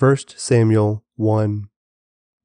1 Samuel 1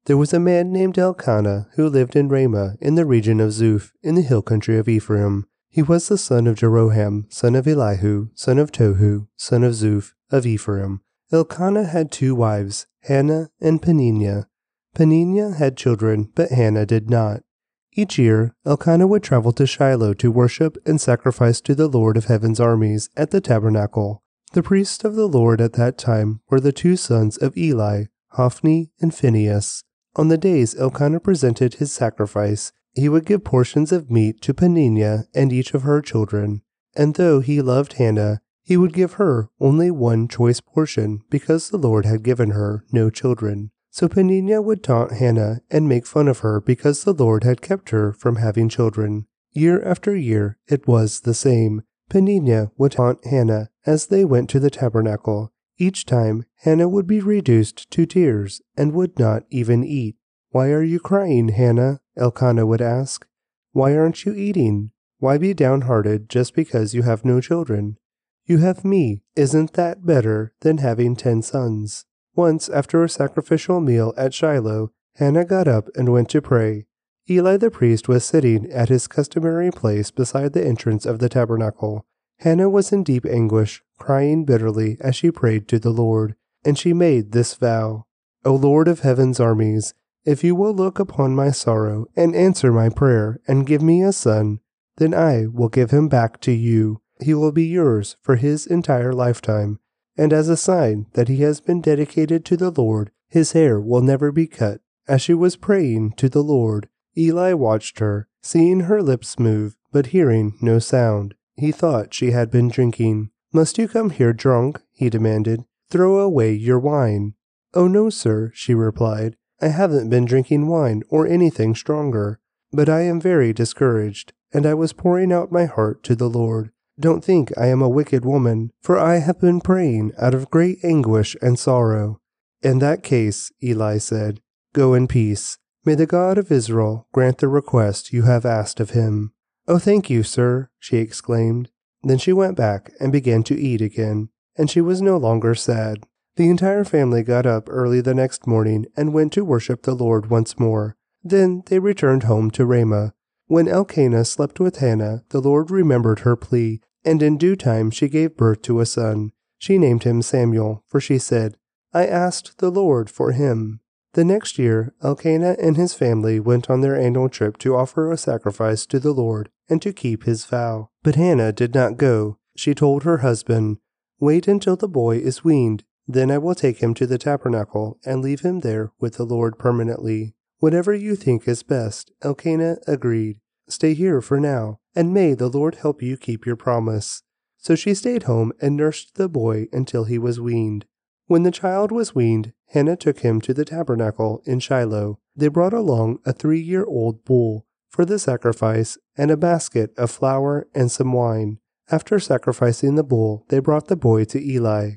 There was a man named Elkanah who lived in Ramah in the region of Zuph in the hill country of Ephraim. He was the son of Jeroham, son of Elihu, son of Tohu, son of Zuph, of Ephraim. Elkanah had two wives, Hannah and Peninnah. Peninnah had children, but Hannah did not. Each year, Elkanah would travel to Shiloh to worship and sacrifice to the Lord of heaven's armies at the tabernacle. The priests of the Lord at that time were the two sons of Eli, Hophni and Phinehas. On the days Elkanah presented his sacrifice, he would give portions of meat to Peninnah and each of her children. And though he loved Hannah, he would give her only one choice portion because the Lord had given her no children. So Peninnah would taunt Hannah and make fun of her because the Lord had kept her from having children. Year after year it was the same. Peninnah would taunt Hannah as they went to the tabernacle. Each time, Hannah would be reduced to tears and would not even eat. Why are you crying, Hannah? Elkanah would ask. Why aren't you eating? Why be downhearted just because you have no children? You have me. Isn't that better than having ten sons? Once, after a sacrificial meal at Shiloh, Hannah got up and went to pray. Eli the priest was sitting at his customary place beside the entrance of the tabernacle. Hannah was in deep anguish, crying bitterly as she prayed to the Lord, and she made this vow O Lord of heaven's armies, if you will look upon my sorrow and answer my prayer and give me a son, then I will give him back to you. He will be yours for his entire lifetime, and as a sign that he has been dedicated to the Lord, his hair will never be cut. As she was praying to the Lord, Eli watched her, seeing her lips move, but hearing no sound. He thought she had been drinking. Must you come here drunk? he demanded. Throw away your wine. Oh, no, sir, she replied. I haven't been drinking wine or anything stronger, but I am very discouraged, and I was pouring out my heart to the Lord. Don't think I am a wicked woman, for I have been praying out of great anguish and sorrow. In that case, Eli said, go in peace. May the God of Israel grant the request you have asked of him. Oh, thank you, sir, she exclaimed. Then she went back and began to eat again, and she was no longer sad. The entire family got up early the next morning and went to worship the Lord once more. Then they returned home to Ramah. When Elkanah slept with Hannah, the Lord remembered her plea, and in due time she gave birth to a son. She named him Samuel, for she said, I asked the Lord for him. The next year, Elkanah and his family went on their annual trip to offer a sacrifice to the Lord and to keep his vow. But Hannah did not go. She told her husband, Wait until the boy is weaned, then I will take him to the tabernacle and leave him there with the Lord permanently. Whatever you think is best, Elkanah agreed. Stay here for now, and may the Lord help you keep your promise. So she stayed home and nursed the boy until he was weaned. When the child was weaned, Hannah took him to the tabernacle in Shiloh. They brought along a three year old bull for the sacrifice and a basket of flour and some wine. After sacrificing the bull, they brought the boy to Eli.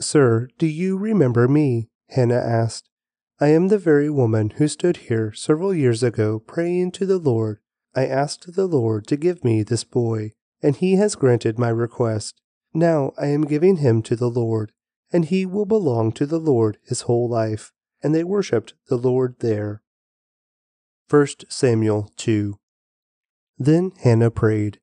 Sir, do you remember me? Hannah asked. I am the very woman who stood here several years ago praying to the Lord. I asked the Lord to give me this boy, and he has granted my request. Now I am giving him to the Lord and he will belong to the Lord his whole life. And they worshipped the Lord there. 1 Samuel 2 Then Hannah prayed,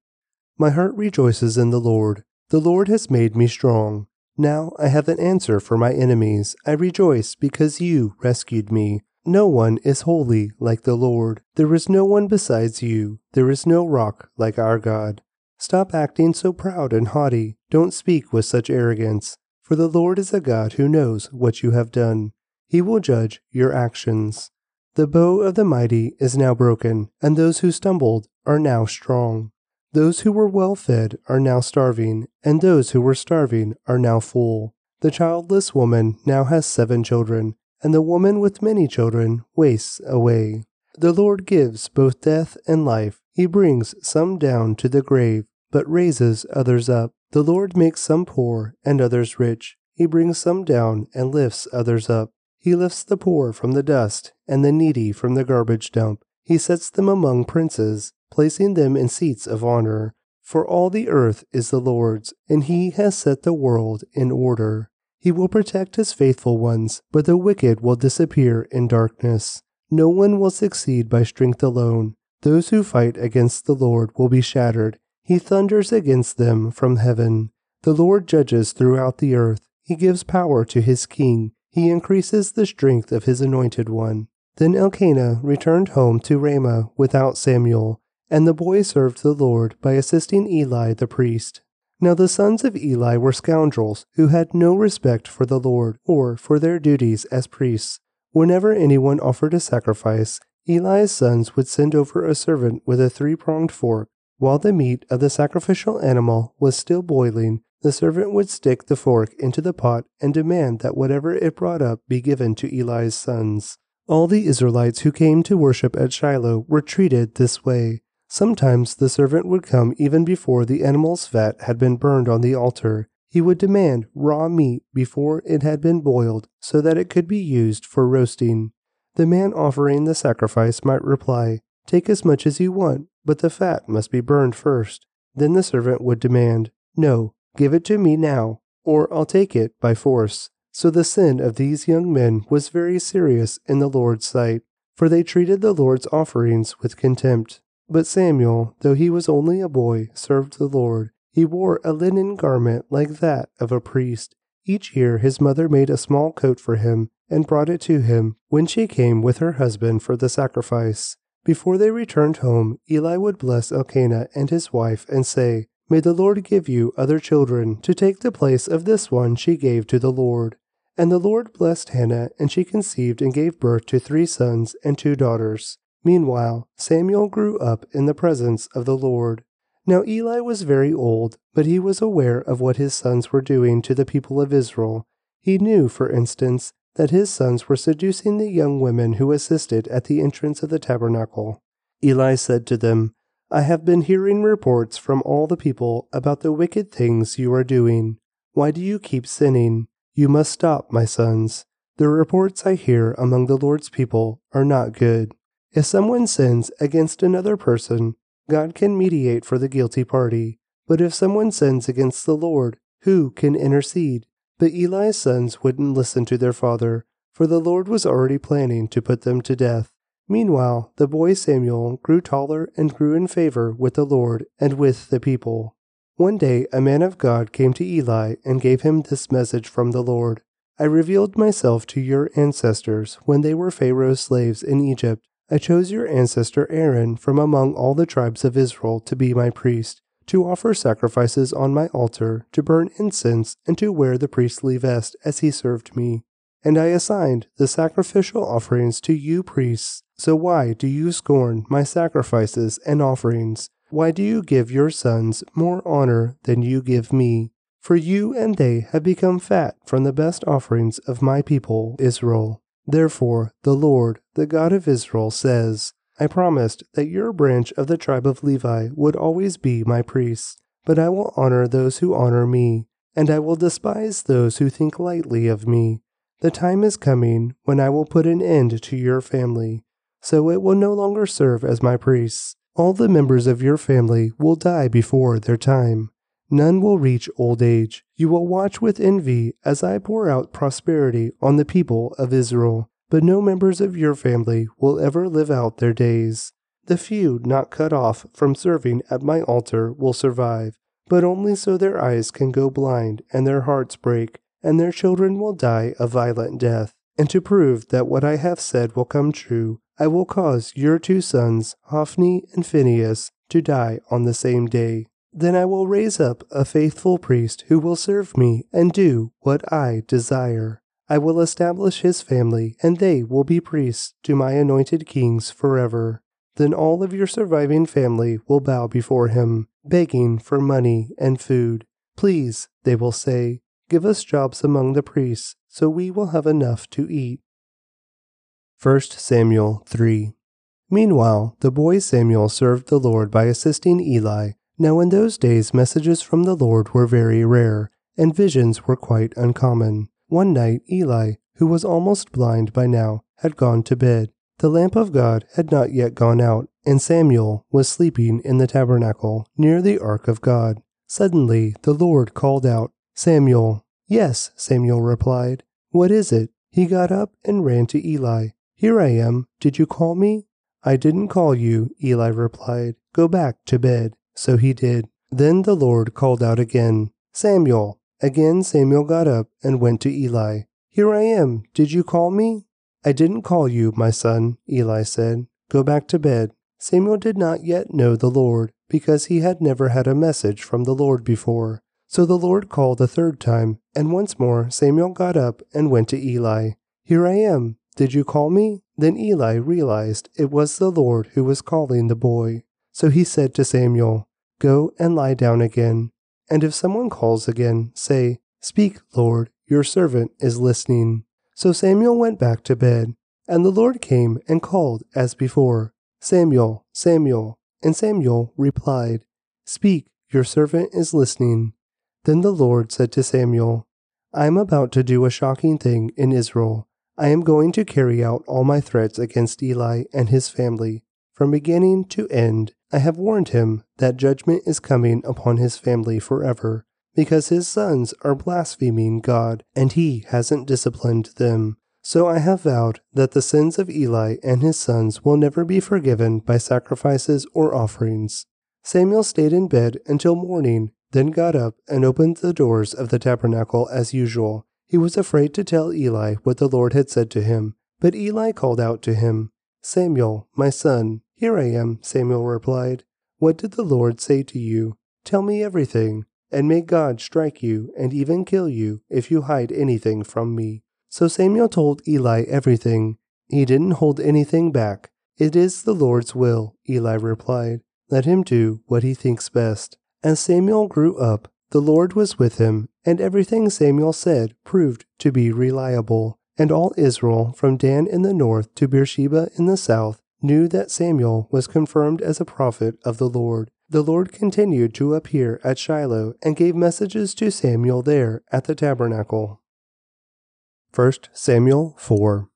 My heart rejoices in the Lord. The Lord has made me strong. Now I have an answer for my enemies. I rejoice because you rescued me. No one is holy like the Lord. There is no one besides you. There is no rock like our God. Stop acting so proud and haughty. Don't speak with such arrogance. For the Lord is a God who knows what you have done. He will judge your actions. The bow of the mighty is now broken, and those who stumbled are now strong. Those who were well fed are now starving, and those who were starving are now full. The childless woman now has seven children, and the woman with many children wastes away. The Lord gives both death and life. He brings some down to the grave, but raises others up. The Lord makes some poor and others rich. He brings some down and lifts others up. He lifts the poor from the dust and the needy from the garbage dump. He sets them among princes, placing them in seats of honor. For all the earth is the Lord's, and he has set the world in order. He will protect his faithful ones, but the wicked will disappear in darkness. No one will succeed by strength alone. Those who fight against the Lord will be shattered. He thunders against them from heaven. The Lord judges throughout the earth. He gives power to his king. He increases the strength of his anointed one. Then Elkanah returned home to Ramah without Samuel, and the boy served the Lord by assisting Eli the priest. Now the sons of Eli were scoundrels who had no respect for the Lord or for their duties as priests. Whenever anyone offered a sacrifice, Eli's sons would send over a servant with a three pronged fork. While the meat of the sacrificial animal was still boiling, the servant would stick the fork into the pot and demand that whatever it brought up be given to Eli's sons. All the Israelites who came to worship at Shiloh were treated this way. Sometimes the servant would come even before the animal's fat had been burned on the altar. He would demand raw meat before it had been boiled so that it could be used for roasting. The man offering the sacrifice might reply, Take as much as you want, but the fat must be burned first. Then the servant would demand, No, give it to me now, or I'll take it by force. So the sin of these young men was very serious in the Lord's sight, for they treated the Lord's offerings with contempt. But Samuel, though he was only a boy, served the Lord. He wore a linen garment like that of a priest. Each year his mother made a small coat for him and brought it to him when she came with her husband for the sacrifice. Before they returned home, Eli would bless Elkanah and his wife and say, May the Lord give you other children to take the place of this one she gave to the Lord. And the Lord blessed Hannah, and she conceived and gave birth to three sons and two daughters. Meanwhile, Samuel grew up in the presence of the Lord. Now Eli was very old, but he was aware of what his sons were doing to the people of Israel. He knew, for instance, that his sons were seducing the young women who assisted at the entrance of the tabernacle. Eli said to them, I have been hearing reports from all the people about the wicked things you are doing. Why do you keep sinning? You must stop, my sons. The reports I hear among the Lord's people are not good. If someone sins against another person, God can mediate for the guilty party. But if someone sins against the Lord, who can intercede? But Eli's sons wouldn't listen to their father, for the Lord was already planning to put them to death. Meanwhile, the boy Samuel grew taller and grew in favor with the Lord and with the people. One day a man of God came to Eli and gave him this message from the Lord I revealed myself to your ancestors when they were Pharaoh's slaves in Egypt. I chose your ancestor Aaron from among all the tribes of Israel to be my priest, to offer sacrifices on my altar, to burn incense, and to wear the priestly vest as he served me. And I assigned the sacrificial offerings to you priests. So why do you scorn my sacrifices and offerings? Why do you give your sons more honor than you give me? For you and they have become fat from the best offerings of my people Israel. Therefore, the Lord, the God of Israel, says, I promised that your branch of the tribe of Levi would always be my priests, but I will honor those who honor me, and I will despise those who think lightly of me. The time is coming when I will put an end to your family, so it will no longer serve as my priests. All the members of your family will die before their time. None will reach old age. You will watch with envy as I pour out prosperity on the people of Israel, but no members of your family will ever live out their days. The few not cut off from serving at my altar will survive, but only so their eyes can go blind and their hearts break, and their children will die a violent death. And to prove that what I have said will come true, I will cause your two sons, Hophni and Phinehas, to die on the same day. Then I will raise up a faithful priest who will serve me and do what I desire. I will establish his family, and they will be priests to my anointed kings forever. Then all of your surviving family will bow before him, begging for money and food. Please, they will say, give us jobs among the priests, so we will have enough to eat. 1 Samuel 3 Meanwhile, the boy Samuel served the Lord by assisting Eli now, in those days, messages from the Lord were very rare, and visions were quite uncommon. One night, Eli, who was almost blind by now, had gone to bed. The lamp of God had not yet gone out, and Samuel was sleeping in the tabernacle, near the ark of God. Suddenly, the Lord called out, Samuel. Yes, Samuel replied. What is it? He got up and ran to Eli. Here I am. Did you call me? I didn't call you, Eli replied. Go back to bed. So he did. Then the Lord called out again, Samuel. Again Samuel got up and went to Eli. Here I am. Did you call me? I didn't call you, my son, Eli said. Go back to bed. Samuel did not yet know the Lord, because he had never had a message from the Lord before. So the Lord called a third time, and once more Samuel got up and went to Eli. Here I am. Did you call me? Then Eli realized it was the Lord who was calling the boy. So he said to Samuel, Go and lie down again. And if someone calls again, say, Speak, Lord, your servant is listening. So Samuel went back to bed, and the Lord came and called as before, Samuel, Samuel. And Samuel replied, Speak, your servant is listening. Then the Lord said to Samuel, I am about to do a shocking thing in Israel. I am going to carry out all my threats against Eli and his family. From beginning to end, I have warned him that judgment is coming upon his family forever, because his sons are blaspheming God, and he hasn't disciplined them. So I have vowed that the sins of Eli and his sons will never be forgiven by sacrifices or offerings. Samuel stayed in bed until morning then got up and opened the doors of the tabernacle as usual. He was afraid to tell Eli what the Lord had said to him, but Eli called out to him, Samuel, my son. Here I am, Samuel replied. What did the Lord say to you? Tell me everything, and may God strike you and even kill you if you hide anything from me. So Samuel told Eli everything. He didn't hold anything back. It is the Lord's will, Eli replied. Let him do what he thinks best. As Samuel grew up, the Lord was with him, and everything Samuel said proved to be reliable. And all Israel, from Dan in the north to Beersheba in the south, knew that Samuel was confirmed as a prophet of the Lord. The Lord continued to appear at Shiloh and gave messages to Samuel there at the tabernacle. 1 Samuel 4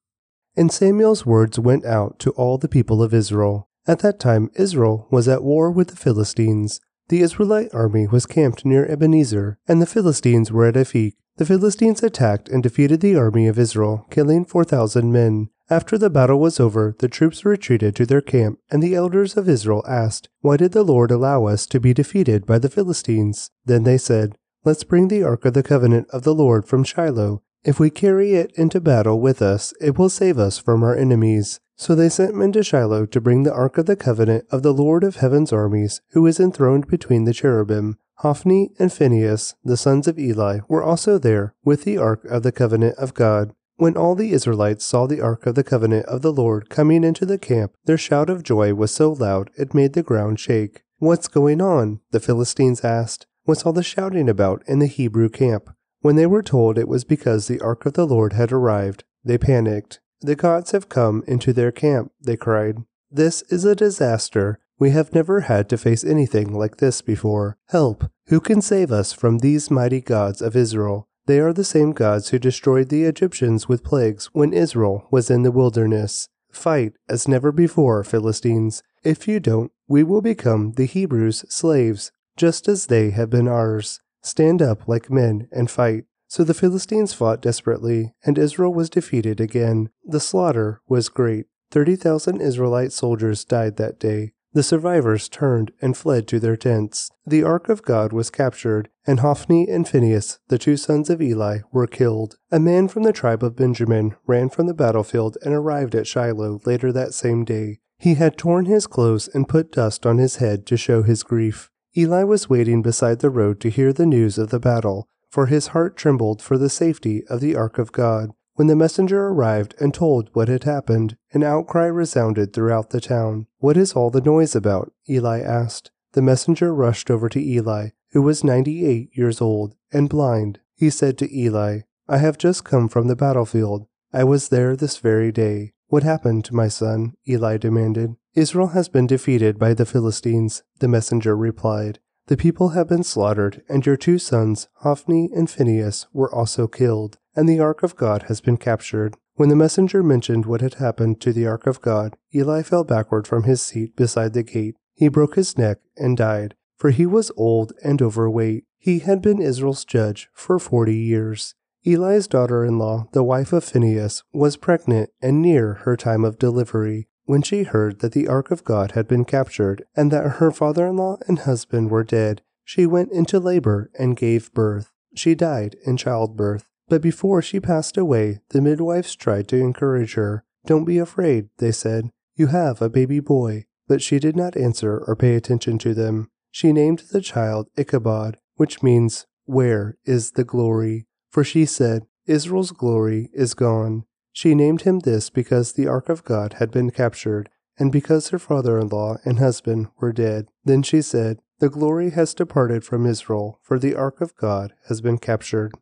And Samuel's words went out to all the people of Israel. At that time, Israel was at war with the Philistines. The Israelite army was camped near Ebenezer, and the Philistines were at Aphek. The Philistines attacked and defeated the army of Israel, killing 4,000 men. After the battle was over, the troops retreated to their camp, and the elders of Israel asked, Why did the Lord allow us to be defeated by the Philistines? Then they said, Let's bring the ark of the covenant of the Lord from Shiloh. If we carry it into battle with us, it will save us from our enemies. So they sent men to Shiloh to bring the ark of the covenant of the Lord of heaven's armies, who is enthroned between the cherubim. Hophni and Phinehas, the sons of Eli, were also there with the ark of the covenant of God. When all the Israelites saw the ark of the covenant of the Lord coming into the camp, their shout of joy was so loud it made the ground shake. What's going on? the Philistines asked. What's all the shouting about in the Hebrew camp? When they were told it was because the ark of the Lord had arrived, they panicked. The gods have come into their camp, they cried. This is a disaster. We have never had to face anything like this before. Help! Who can save us from these mighty gods of Israel? They are the same gods who destroyed the Egyptians with plagues when Israel was in the wilderness. Fight as never before, Philistines. If you don't, we will become the Hebrews' slaves, just as they have been ours. Stand up like men and fight. So the Philistines fought desperately, and Israel was defeated again. The slaughter was great. Thirty thousand Israelite soldiers died that day. The survivors turned and fled to their tents. The ark of God was captured, and Hophni and Phinehas, the two sons of Eli, were killed. A man from the tribe of Benjamin ran from the battlefield and arrived at Shiloh later that same day. He had torn his clothes and put dust on his head to show his grief. Eli was waiting beside the road to hear the news of the battle for his heart trembled for the safety of the ark of God. When the messenger arrived and told what had happened, an outcry resounded throughout the town. What is all the noise about? Eli asked. The messenger rushed over to Eli, who was ninety eight years old and blind. He said to Eli, I have just come from the battlefield. I was there this very day. What happened, to my son? Eli demanded. Israel has been defeated by the Philistines, the messenger replied. The people have been slaughtered, and your two sons, Hophni and Phinehas, were also killed, and the ark of God has been captured. When the messenger mentioned what had happened to the ark of God, Eli fell backward from his seat beside the gate. He broke his neck and died, for he was old and overweight. He had been Israel's judge for forty years. Eli's daughter in law, the wife of Phinehas, was pregnant and near her time of delivery when she heard that the ark of God had been captured and that her father in law and husband were dead. She went into labor and gave birth. She died in childbirth. But before she passed away, the midwives tried to encourage her. Don't be afraid, they said. You have a baby boy. But she did not answer or pay attention to them. She named the child Ichabod, which means, Where is the glory? For she said, Israel's glory is gone. She named him this because the ark of God had been captured, and because her father in law and husband were dead. Then she said, The glory has departed from Israel, for the ark of God has been captured.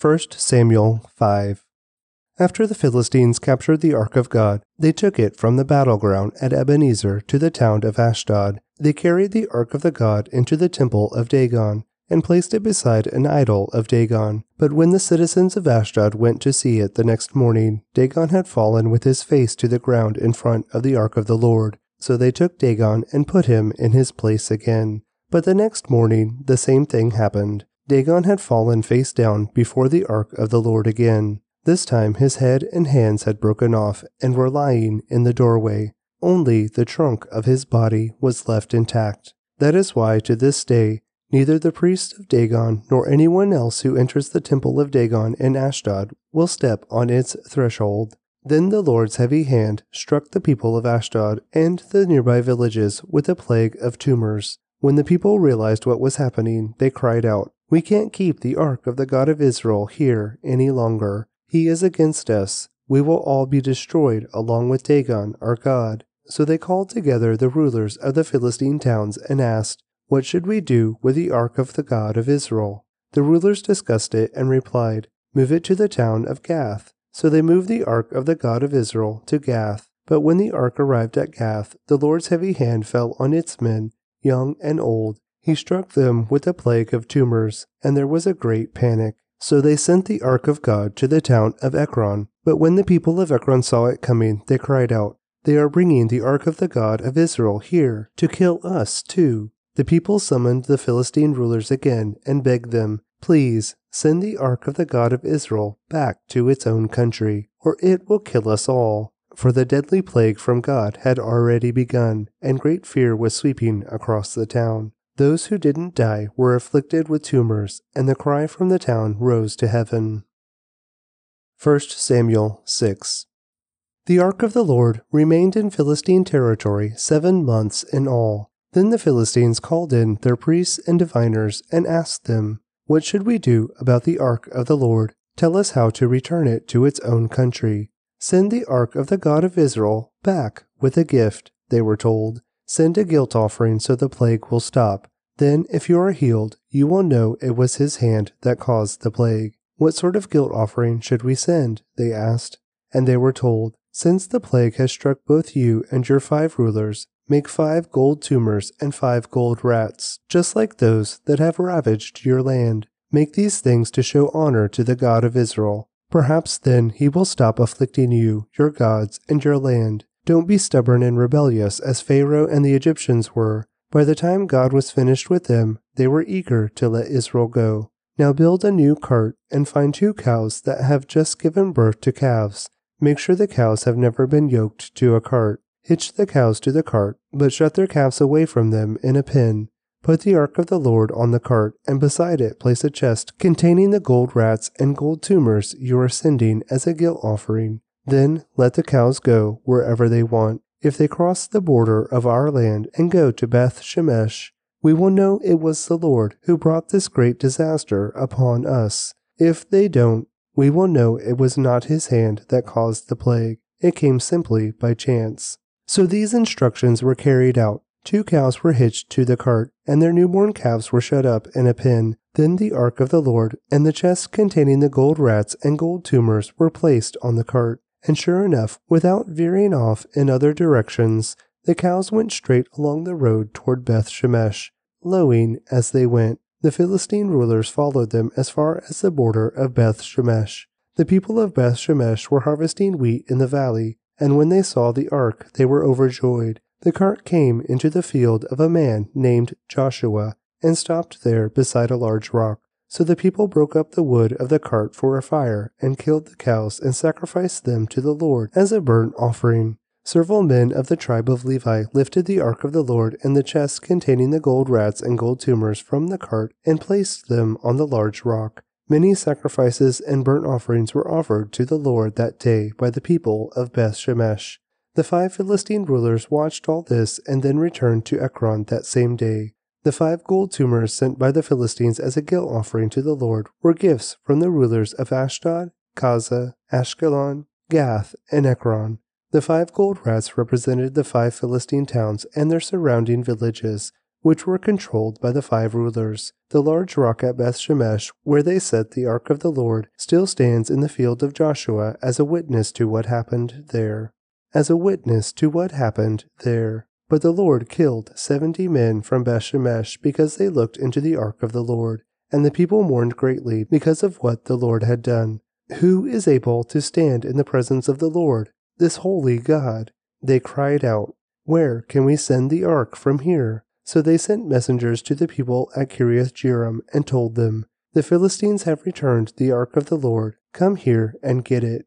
1 Samuel 5 After the Philistines captured the ark of God, they took it from the battleground at Ebenezer to the town of Ashdod. They carried the ark of the God into the temple of Dagon and placed it beside an idol of Dagon. But when the citizens of Ashdod went to see it the next morning, Dagon had fallen with his face to the ground in front of the ark of the Lord. So they took Dagon and put him in his place again. But the next morning the same thing happened. Dagon had fallen face down before the ark of the Lord again. This time his head and hands had broken off and were lying in the doorway. Only the trunk of his body was left intact. That is why to this day Neither the priest of Dagon nor anyone else who enters the temple of Dagon in Ashdod will step on its threshold. Then the Lord's heavy hand struck the people of Ashdod and the nearby villages with a plague of tumors. When the people realized what was happening, they cried out, We can't keep the ark of the God of Israel here any longer. He is against us. We will all be destroyed along with Dagon, our God. So they called together the rulers of the Philistine towns and asked, what should we do with the ark of the God of Israel? The rulers discussed it and replied, Move it to the town of Gath. So they moved the ark of the God of Israel to Gath. But when the ark arrived at Gath, the Lord's heavy hand fell on its men, young and old. He struck them with a plague of tumors, and there was a great panic. So they sent the ark of God to the town of Ekron. But when the people of Ekron saw it coming, they cried out, They are bringing the ark of the God of Israel here to kill us too. The people summoned the Philistine rulers again and begged them, Please send the ark of the God of Israel back to its own country, or it will kill us all. For the deadly plague from God had already begun, and great fear was sweeping across the town. Those who didn't die were afflicted with tumors, and the cry from the town rose to heaven. 1 Samuel 6 The ark of the Lord remained in Philistine territory seven months in all. Then the Philistines called in their priests and diviners and asked them, What should we do about the ark of the Lord? Tell us how to return it to its own country. Send the ark of the God of Israel back with a gift, they were told. Send a guilt offering so the plague will stop. Then, if you are healed, you will know it was his hand that caused the plague. What sort of guilt offering should we send? They asked. And they were told, Since the plague has struck both you and your five rulers, Make five gold tumors and five gold rats, just like those that have ravaged your land. Make these things to show honor to the God of Israel. Perhaps then he will stop afflicting you, your gods, and your land. Don't be stubborn and rebellious as Pharaoh and the Egyptians were. By the time God was finished with them, they were eager to let Israel go. Now build a new cart and find two cows that have just given birth to calves. Make sure the cows have never been yoked to a cart. Hitch the cows to the cart, but shut their calves away from them in a pen. Put the ark of the Lord on the cart, and beside it place a chest containing the gold rats and gold tumors you are sending as a guilt offering. Then let the cows go wherever they want. If they cross the border of our land and go to Beth Shemesh, we will know it was the Lord who brought this great disaster upon us. If they don't, we will know it was not his hand that caused the plague. It came simply by chance. So these instructions were carried out. Two cows were hitched to the cart, and their newborn calves were shut up in a pen. Then the ark of the Lord and the chest containing the gold rats and gold tumors were placed on the cart. And sure enough, without veering off in other directions, the cows went straight along the road toward Beth Shemesh, lowing as they went. The Philistine rulers followed them as far as the border of Beth Shemesh. The people of Beth Shemesh were harvesting wheat in the valley, and when they saw the ark, they were overjoyed. The cart came into the field of a man named Joshua, and stopped there beside a large rock. So the people broke up the wood of the cart for a fire, and killed the cows, and sacrificed them to the Lord as a burnt offering. Several men of the tribe of Levi lifted the ark of the Lord and the chests containing the gold rats and gold tumors from the cart and placed them on the large rock. Many sacrifices and burnt offerings were offered to the Lord that day by the people of Beth Shemesh. The five Philistine rulers watched all this and then returned to Ekron that same day. The five gold tumors sent by the Philistines as a guilt offering to the Lord were gifts from the rulers of Ashdod, Gaza, Ashkelon, Gath, and Ekron. The five gold rats represented the five Philistine towns and their surrounding villages, which were controlled by the five rulers. The large rock at Beth Shemesh, where they set the ark of the Lord, still stands in the field of Joshua as a witness to what happened there. As a witness to what happened there. But the Lord killed seventy men from Beth Shemesh because they looked into the ark of the Lord, and the people mourned greatly because of what the Lord had done. Who is able to stand in the presence of the Lord? this holy God. They cried out, Where can we send the ark from here? So they sent messengers to the people at Kiriath Jearim and told them, The Philistines have returned the ark of the Lord. Come here and get it.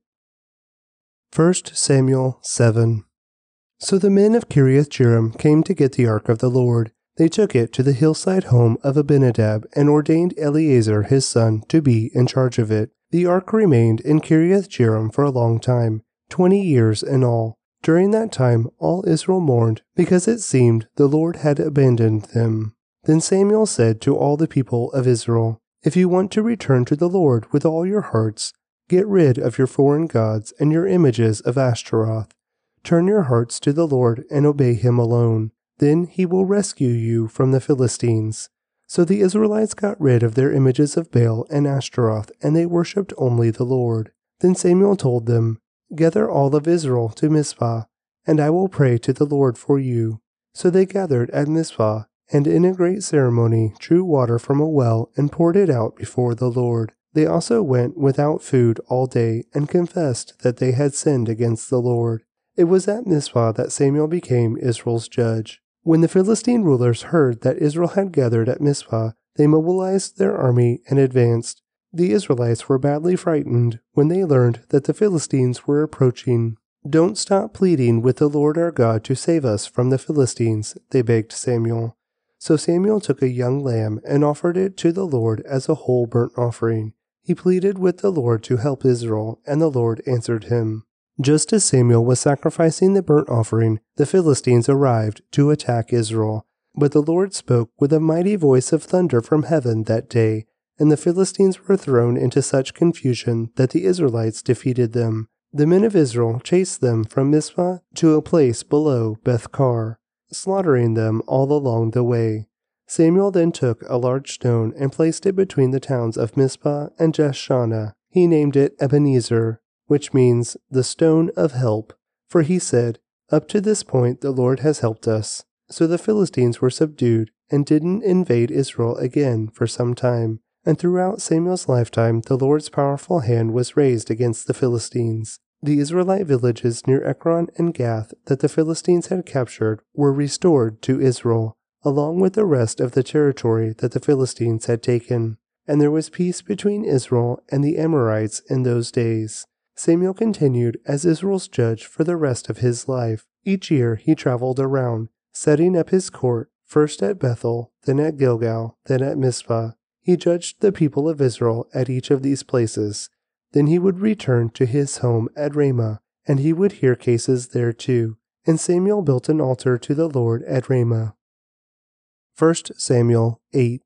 1 Samuel 7 So the men of Kiriath Jearim came to get the ark of the Lord. They took it to the hillside home of Abinadab and ordained Eleazar his son to be in charge of it. The ark remained in Kiriath Jearim for a long time twenty years in all. During that time, all Israel mourned because it seemed the Lord had abandoned them. Then Samuel said to all the people of Israel, If you want to return to the Lord with all your hearts, get rid of your foreign gods and your images of Ashtaroth. Turn your hearts to the Lord and obey him alone. Then he will rescue you from the Philistines. So the Israelites got rid of their images of Baal and Ashtaroth, and they worshipped only the Lord. Then Samuel told them, Gather all of Israel to Mizpah, and I will pray to the Lord for you. So they gathered at Mizpah, and in a great ceremony drew water from a well and poured it out before the Lord. They also went without food all day and confessed that they had sinned against the Lord. It was at Mizpah that Samuel became Israel's judge. When the Philistine rulers heard that Israel had gathered at Mizpah, they mobilized their army and advanced. The Israelites were badly frightened when they learned that the Philistines were approaching. Don't stop pleading with the Lord our God to save us from the Philistines, they begged Samuel. So Samuel took a young lamb and offered it to the Lord as a whole burnt offering. He pleaded with the Lord to help Israel, and the Lord answered him. Just as Samuel was sacrificing the burnt offering, the Philistines arrived to attack Israel. But the Lord spoke with a mighty voice of thunder from heaven that day, and the Philistines were thrown into such confusion that the Israelites defeated them. The men of Israel chased them from Mizpah to a place below Beth-car, slaughtering them all along the way. Samuel then took a large stone and placed it between the towns of Mizpah and Jeshana. He named it Ebenezer, which means the stone of help, for he said, Up to this point the Lord has helped us. So the Philistines were subdued and didn't invade Israel again for some time. And throughout Samuel's lifetime, the Lord's powerful hand was raised against the Philistines. The Israelite villages near Ekron and Gath that the Philistines had captured were restored to Israel, along with the rest of the territory that the Philistines had taken. And there was peace between Israel and the Amorites in those days. Samuel continued as Israel's judge for the rest of his life. Each year he traveled around, setting up his court, first at Bethel, then at Gilgal, then at Mizpah, he judged the people of Israel at each of these places. Then he would return to his home at Ramah, and he would hear cases there too. And Samuel built an altar to the Lord at Ramah. 1 Samuel 8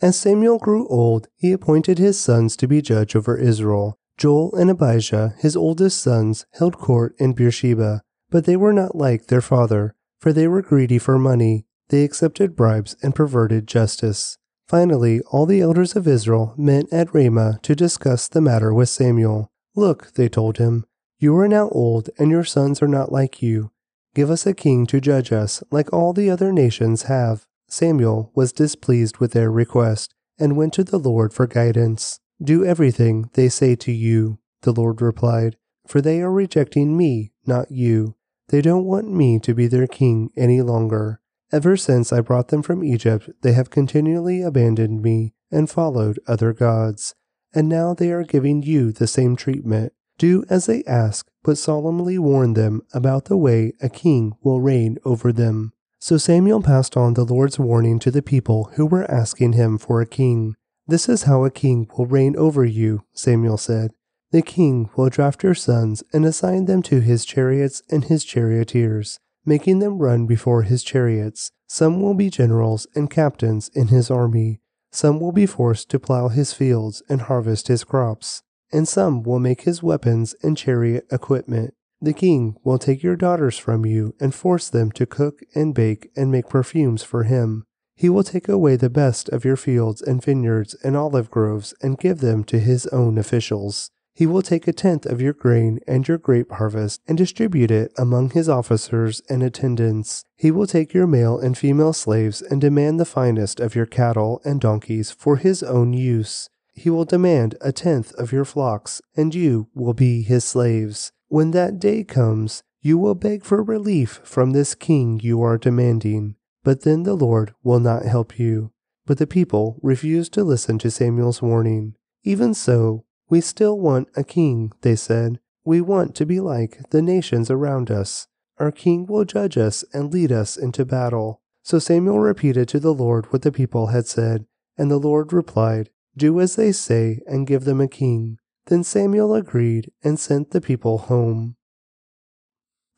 As Samuel grew old, he appointed his sons to be judge over Israel. Joel and Abijah, his oldest sons, held court in Beersheba, but they were not like their father, for they were greedy for money. They accepted bribes and perverted justice. Finally, all the elders of Israel met at Ramah to discuss the matter with Samuel. Look, they told him, you are now old, and your sons are not like you. Give us a king to judge us, like all the other nations have. Samuel was displeased with their request, and went to the Lord for guidance. Do everything they say to you, the Lord replied, for they are rejecting me, not you. They don't want me to be their king any longer. Ever since I brought them from Egypt, they have continually abandoned me and followed other gods. And now they are giving you the same treatment. Do as they ask, but solemnly warn them about the way a king will reign over them. So Samuel passed on the Lord's warning to the people who were asking him for a king. This is how a king will reign over you, Samuel said. The king will draft your sons and assign them to his chariots and his charioteers making them run before his chariots. Some will be generals and captains in his army. Some will be forced to plow his fields and harvest his crops. And some will make his weapons and chariot equipment. The king will take your daughters from you and force them to cook and bake and make perfumes for him. He will take away the best of your fields and vineyards and olive groves and give them to his own officials. He will take a tenth of your grain and your grape harvest and distribute it among his officers and attendants. He will take your male and female slaves and demand the finest of your cattle and donkeys for his own use. He will demand a tenth of your flocks, and you will be his slaves. When that day comes, you will beg for relief from this king you are demanding, but then the Lord will not help you. But the people refused to listen to Samuel's warning. Even so, we still want a king, they said. We want to be like the nations around us. Our king will judge us and lead us into battle. So Samuel repeated to the Lord what the people had said, and the Lord replied, Do as they say and give them a king. Then Samuel agreed and sent the people home.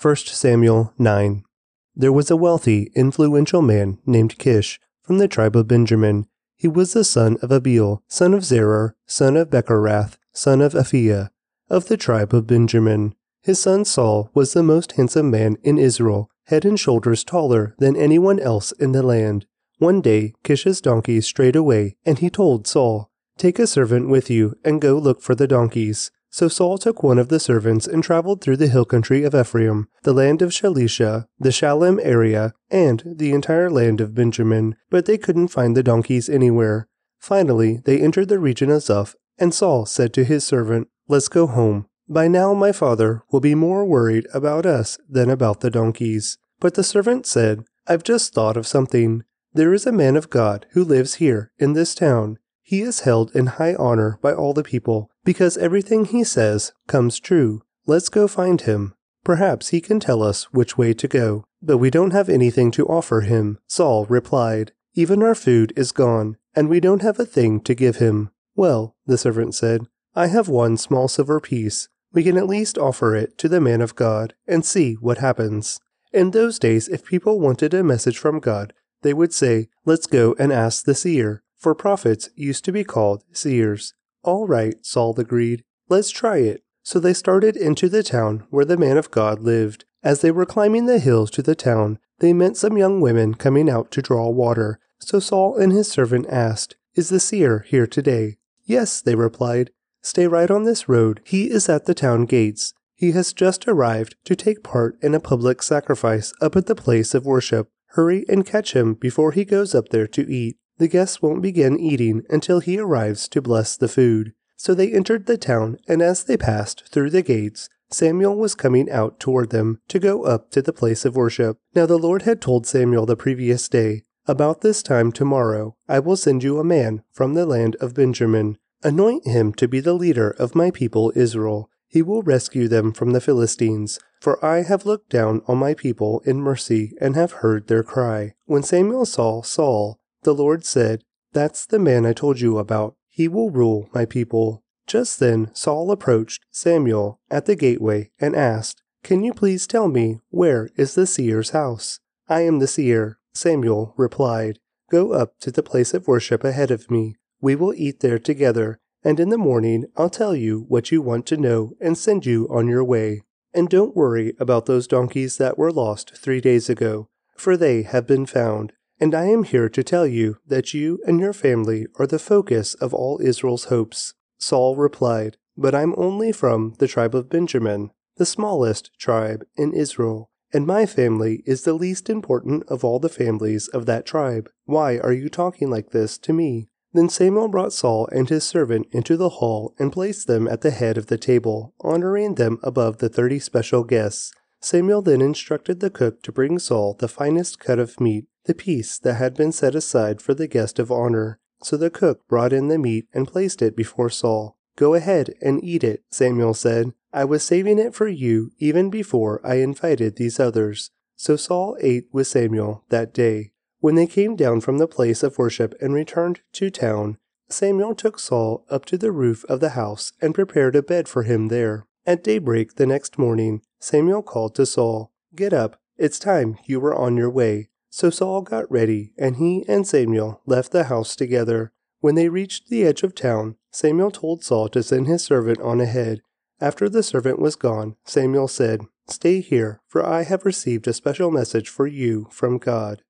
1 Samuel 9 There was a wealthy, influential man named Kish from the tribe of Benjamin. He was the son of Abiel, son of Zerah, son of Bechorath, son of Aphiah, of the tribe of Benjamin. His son Saul was the most handsome man in Israel, head and shoulders taller than anyone else in the land. One day Kish's donkeys strayed away, and he told Saul, Take a servant with you and go look for the donkeys. So Saul took one of the servants and traveled through the hill country of Ephraim, the land of Shalisha, the Shalem area, and the entire land of Benjamin, but they couldn't find the donkeys anywhere. Finally, they entered the region of Zuph and Saul said to his servant, Let's go home. By now my father will be more worried about us than about the donkeys. But the servant said, I've just thought of something. There is a man of God who lives here in this town. He is held in high honor by all the people because everything he says comes true. Let's go find him. Perhaps he can tell us which way to go. But we don't have anything to offer him, Saul replied. Even our food is gone, and we don't have a thing to give him. Well, the servant said, I have one small silver piece. We can at least offer it to the man of God and see what happens. In those days, if people wanted a message from God, they would say, Let's go and ask the seer, for prophets used to be called seers. All right, Saul agreed. Let's try it. So they started into the town where the man of God lived. As they were climbing the hills to the town, they met some young women coming out to draw water. So Saul and his servant asked, Is the seer here today? Yes, they replied. Stay right on this road. He is at the town gates. He has just arrived to take part in a public sacrifice up at the place of worship. Hurry and catch him before he goes up there to eat. The guests won't begin eating until he arrives to bless the food. So they entered the town, and as they passed through the gates, Samuel was coming out toward them to go up to the place of worship. Now the Lord had told Samuel the previous day, About this time tomorrow I will send you a man from the land of Benjamin Anoint him to be the leader of my people Israel. He will rescue them from the Philistines. For I have looked down on my people in mercy and have heard their cry. When Samuel saw Saul, the Lord said, That's the man I told you about. He will rule my people. Just then Saul approached Samuel at the gateway and asked, Can you please tell me where is the seer's house? I am the seer, Samuel replied. Go up to the place of worship ahead of me. We will eat there together, and in the morning I'll tell you what you want to know and send you on your way. And don't worry about those donkeys that were lost three days ago, for they have been found. And I am here to tell you that you and your family are the focus of all Israel's hopes. Saul replied, But I'm only from the tribe of Benjamin, the smallest tribe in Israel, and my family is the least important of all the families of that tribe. Why are you talking like this to me? Then Samuel brought Saul and his servant into the hall and placed them at the head of the table, honoring them above the thirty special guests. Samuel then instructed the cook to bring Saul the finest cut of meat, the piece that had been set aside for the guest of honor. So the cook brought in the meat and placed it before Saul. Go ahead and eat it, Samuel said. I was saving it for you even before I invited these others. So Saul ate with Samuel that day. When they came down from the place of worship and returned to town, Samuel took Saul up to the roof of the house and prepared a bed for him there. At daybreak the next morning, Samuel called to Saul, Get up, it's time you were on your way. So Saul got ready, and he and Samuel left the house together. When they reached the edge of town, Samuel told Saul to send his servant on ahead. After the servant was gone, Samuel said, Stay here, for I have received a special message for you from God.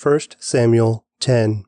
1 Samuel 10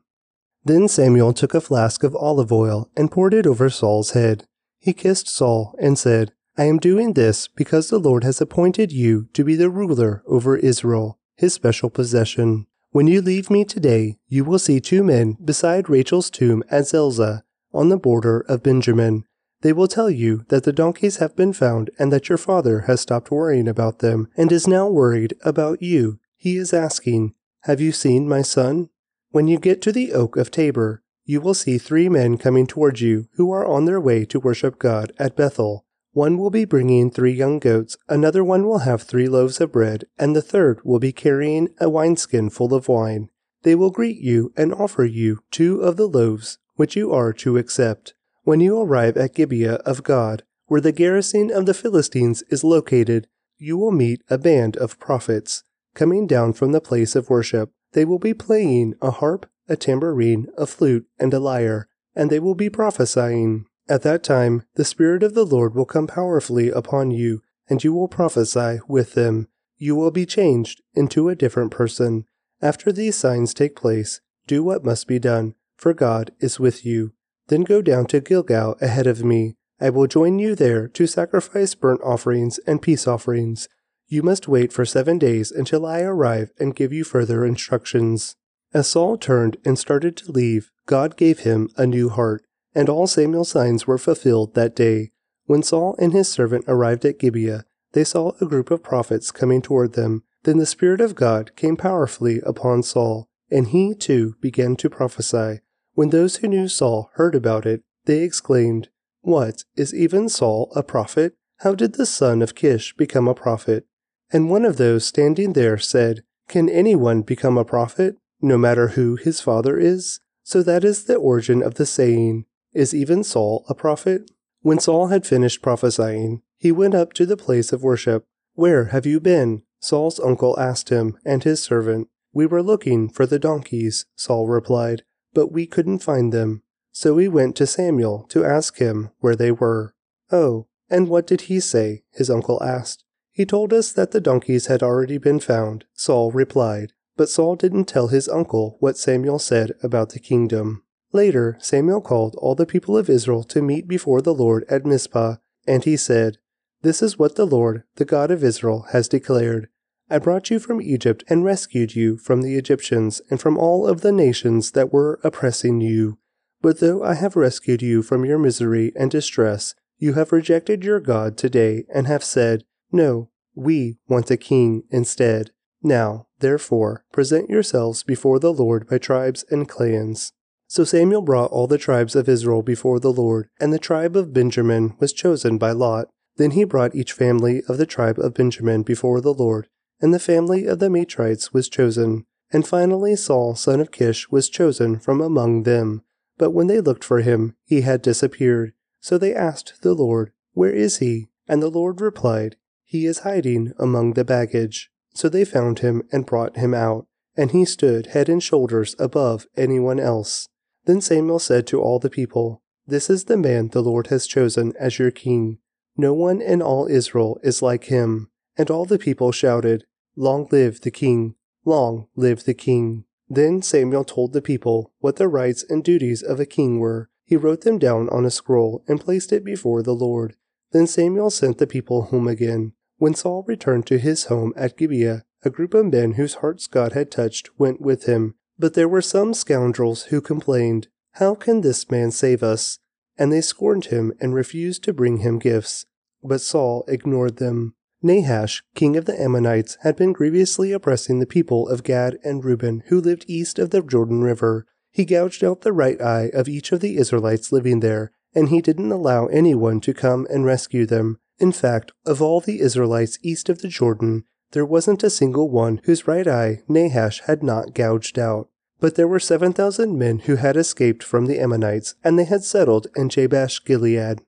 Then Samuel took a flask of olive oil and poured it over Saul's head. He kissed Saul and said, I am doing this because the Lord has appointed you to be the ruler over Israel, his special possession. When you leave me today, you will see two men beside Rachel's tomb at Zelzah, on the border of Benjamin. They will tell you that the donkeys have been found and that your father has stopped worrying about them and is now worried about you. He is asking, Have you seen my son? When you get to the oak of Tabor, you will see three men coming towards you who are on their way to worship God at Bethel. One will be bringing three young goats, another one will have three loaves of bread, and the third will be carrying a wineskin full of wine. They will greet you and offer you two of the loaves, which you are to accept. When you arrive at Gibeah of God, where the garrison of the Philistines is located, you will meet a band of prophets. Coming down from the place of worship, they will be playing a harp, a tambourine, a flute, and a lyre, and they will be prophesying. At that time, the Spirit of the Lord will come powerfully upon you, and you will prophesy with them. You will be changed into a different person. After these signs take place, do what must be done, for God is with you. Then go down to Gilgal ahead of me. I will join you there to sacrifice burnt offerings and peace offerings. You must wait for seven days until I arrive and give you further instructions. As Saul turned and started to leave, God gave him a new heart and all Samuel's signs were fulfilled that day. When Saul and his servant arrived at Gibeah, they saw a group of prophets coming toward them. Then the Spirit of God came powerfully upon Saul, and he too began to prophesy. When those who knew Saul heard about it, they exclaimed, What, is even Saul a prophet? How did the son of Kish become a prophet? And one of those standing there said, Can anyone become a prophet, no matter who his father is? So that is the origin of the saying, is even Saul a prophet? When Saul had finished prophesying, he went up to the place of worship. Where have you been? Saul's uncle asked him and his servant. We were looking for the donkeys, Saul replied, but we couldn't find them. So we went to Samuel to ask him where they were. Oh, and what did he say? his uncle asked. He told us that the donkeys had already been found, Saul replied. But Saul didn't tell his uncle what Samuel said about the kingdom. Later, Samuel called all the people of Israel to meet before the Lord at Mizpah, and he said, This is what the Lord, the God of Israel, has declared. I brought you from Egypt and rescued you from the Egyptians and from all of the nations that were oppressing you. But though I have rescued you from your misery and distress, you have rejected your God today and have said, No, we want a king instead. Now, therefore, present yourselves before the Lord by tribes and clans. So Samuel brought all the tribes of Israel before the Lord, and the tribe of Benjamin was chosen by Lot. Then he brought each family of the tribe of Benjamin before the Lord, and the family of the Matrites was chosen. And finally Saul son of Kish was chosen from among them. But when they looked for him, he had disappeared. So they asked the Lord, Where is he? And the Lord replied, He is hiding among the baggage. So they found him and brought him out, and he stood head and shoulders above anyone else. Then Samuel said to all the people, This is the man the Lord has chosen as your king. No one in all Israel is like him. And all the people shouted, Long live the king! Long live the king! Then Samuel told the people what the rights and duties of a king were. He wrote them down on a scroll and placed it before the Lord. Then Samuel sent the people home again. When Saul returned to his home at Gibeah, a group of men whose hearts God had touched went with him. But there were some scoundrels who complained, How can this man save us? And they scorned him and refused to bring him gifts. But Saul ignored them. Nahash, king of the Ammonites, had been grievously oppressing the people of Gad and Reuben who lived east of the Jordan River. He gouged out the right eye of each of the Israelites living there, and he didn't allow anyone to come and rescue them. In fact, of all the Israelites east of the Jordan, there wasn't a single one whose right eye Nahash had not gouged out. But there were 7,000 men who had escaped from the Ammonites, and they had settled in Jabesh Gilead.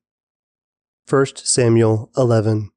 1 Samuel 11.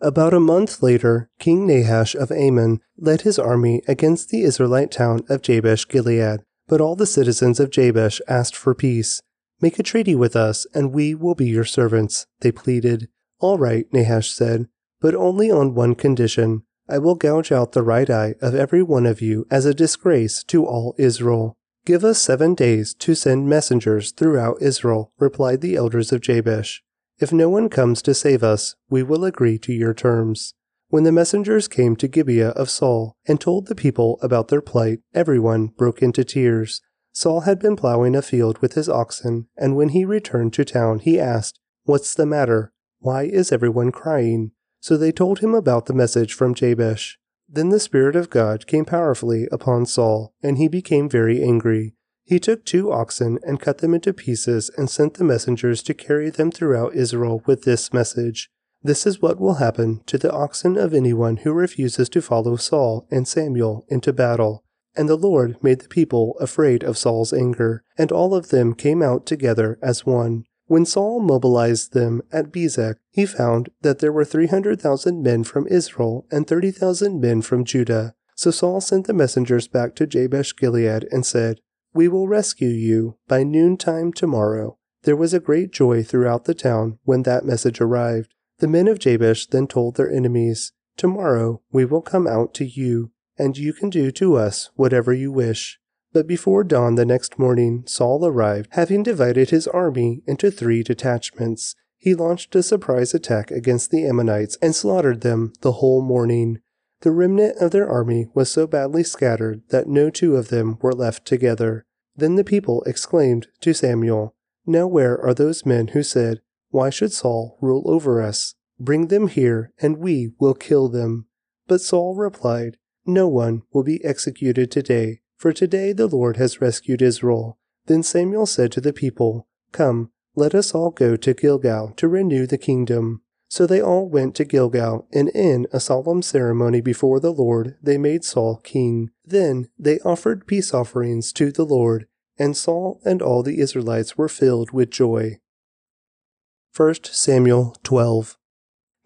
About a month later, King Nahash of Ammon led his army against the Israelite town of Jabesh Gilead. But all the citizens of Jabesh asked for peace. Make a treaty with us, and we will be your servants, they pleaded. All right, Nahash said, but only on one condition. I will gouge out the right eye of every one of you as a disgrace to all Israel. Give us seven days to send messengers throughout Israel, replied the elders of Jabesh. If no one comes to save us, we will agree to your terms. When the messengers came to Gibeah of Saul and told the people about their plight, everyone broke into tears. Saul had been plowing a field with his oxen, and when he returned to town, he asked, What's the matter? Why is everyone crying? So they told him about the message from Jabesh. Then the Spirit of God came powerfully upon Saul, and he became very angry. He took two oxen and cut them into pieces and sent the messengers to carry them throughout Israel with this message This is what will happen to the oxen of anyone who refuses to follow Saul and Samuel into battle. And the Lord made the people afraid of Saul's anger, and all of them came out together as one. When Saul mobilized them at Bezek, he found that there were 300,000 men from Israel and 30,000 men from Judah. So Saul sent the messengers back to Jabesh Gilead and said, we will rescue you by noontime tomorrow. There was a great joy throughout the town when that message arrived. The men of Jabesh then told their enemies, Tomorrow we will come out to you, and you can do to us whatever you wish. But before dawn the next morning, Saul arrived, having divided his army into three detachments. He launched a surprise attack against the Ammonites and slaughtered them the whole morning. The remnant of their army was so badly scattered that no two of them were left together. Then the people exclaimed to Samuel, Now where are those men who said, Why should Saul rule over us? Bring them here, and we will kill them. But Saul replied, No one will be executed today, for today the Lord has rescued Israel. Then Samuel said to the people, Come, let us all go to Gilgal to renew the kingdom. So they all went to Gilgal, and in a solemn ceremony before the Lord they made Saul king. Then they offered peace offerings to the Lord, and Saul and all the Israelites were filled with joy. 1 Samuel 12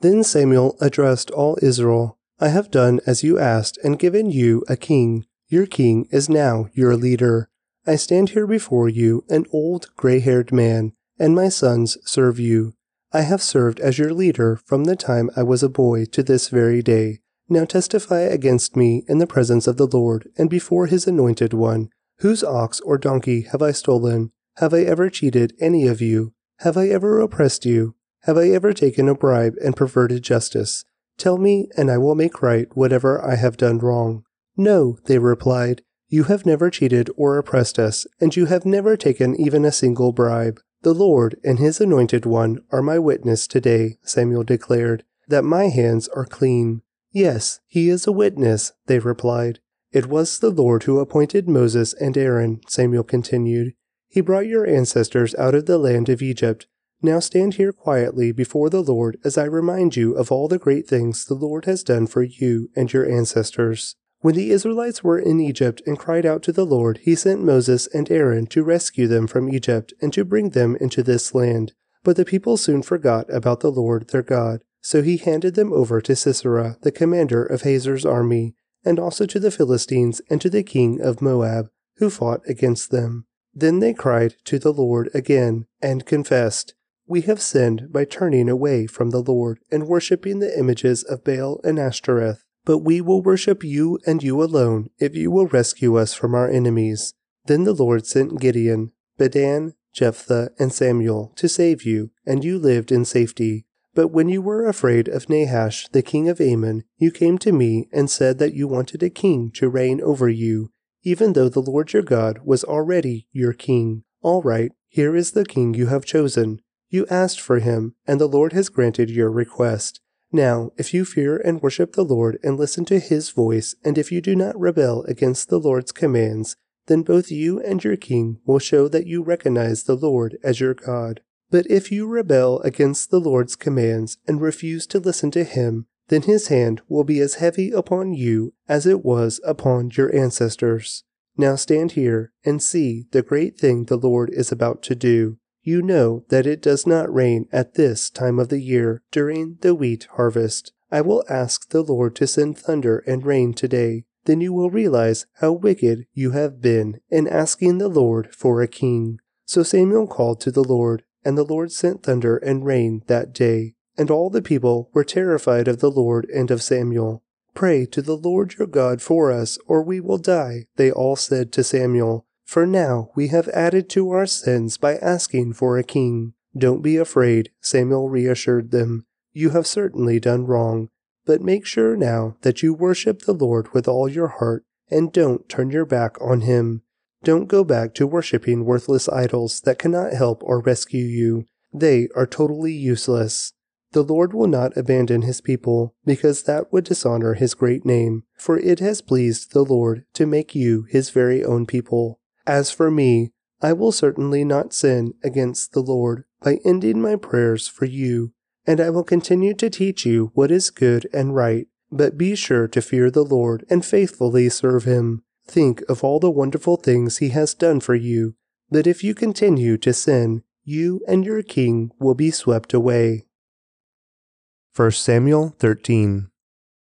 Then Samuel addressed all Israel I have done as you asked and given you a king. Your king is now your leader. I stand here before you, an old gray haired man, and my sons serve you. I have served as your leader from the time I was a boy to this very day. Now testify against me in the presence of the Lord and before his anointed one. Whose ox or donkey have I stolen? Have I ever cheated any of you? Have I ever oppressed you? Have I ever taken a bribe and perverted justice? Tell me, and I will make right whatever I have done wrong. No, they replied. You have never cheated or oppressed us, and you have never taken even a single bribe. The Lord and his anointed one are my witness today, Samuel declared, that my hands are clean. Yes, he is a witness, they replied. It was the Lord who appointed Moses and Aaron, Samuel continued. He brought your ancestors out of the land of Egypt. Now stand here quietly before the Lord as I remind you of all the great things the Lord has done for you and your ancestors. When the Israelites were in Egypt and cried out to the Lord, he sent Moses and Aaron to rescue them from Egypt and to bring them into this land. But the people soon forgot about the Lord their God. So he handed them over to Sisera, the commander of Hazor's army, and also to the Philistines and to the king of Moab, who fought against them. Then they cried to the Lord again and confessed, We have sinned by turning away from the Lord and worshipping the images of Baal and Ashtoreth but we will worship you and you alone if you will rescue us from our enemies. Then the Lord sent Gideon, Bedan, Jephthah, and Samuel to save you, and you lived in safety. But when you were afraid of Nahash, the king of Ammon, you came to me and said that you wanted a king to reign over you, even though the Lord your God was already your king. All right, here is the king you have chosen. You asked for him, and the Lord has granted your request. Now, if you fear and worship the Lord and listen to his voice, and if you do not rebel against the Lord's commands, then both you and your king will show that you recognize the Lord as your God. But if you rebel against the Lord's commands and refuse to listen to him, then his hand will be as heavy upon you as it was upon your ancestors. Now stand here and see the great thing the Lord is about to do. You know that it does not rain at this time of the year during the wheat harvest. I will ask the Lord to send thunder and rain today. Then you will realize how wicked you have been in asking the Lord for a king. So Samuel called to the Lord, and the Lord sent thunder and rain that day. And all the people were terrified of the Lord and of Samuel. Pray to the Lord your God for us, or we will die, they all said to Samuel. For now we have added to our sins by asking for a king. Don't be afraid, Samuel reassured them. You have certainly done wrong, but make sure now that you worship the Lord with all your heart and don't turn your back on him. Don't go back to worshipping worthless idols that cannot help or rescue you. They are totally useless. The Lord will not abandon his people, because that would dishonor his great name, for it has pleased the Lord to make you his very own people. As for me, I will certainly not sin against the Lord by ending my prayers for you, and I will continue to teach you what is good and right, but be sure to fear the Lord and faithfully serve him. Think of all the wonderful things he has done for you, but if you continue to sin, you and your king will be swept away. 1 Samuel 13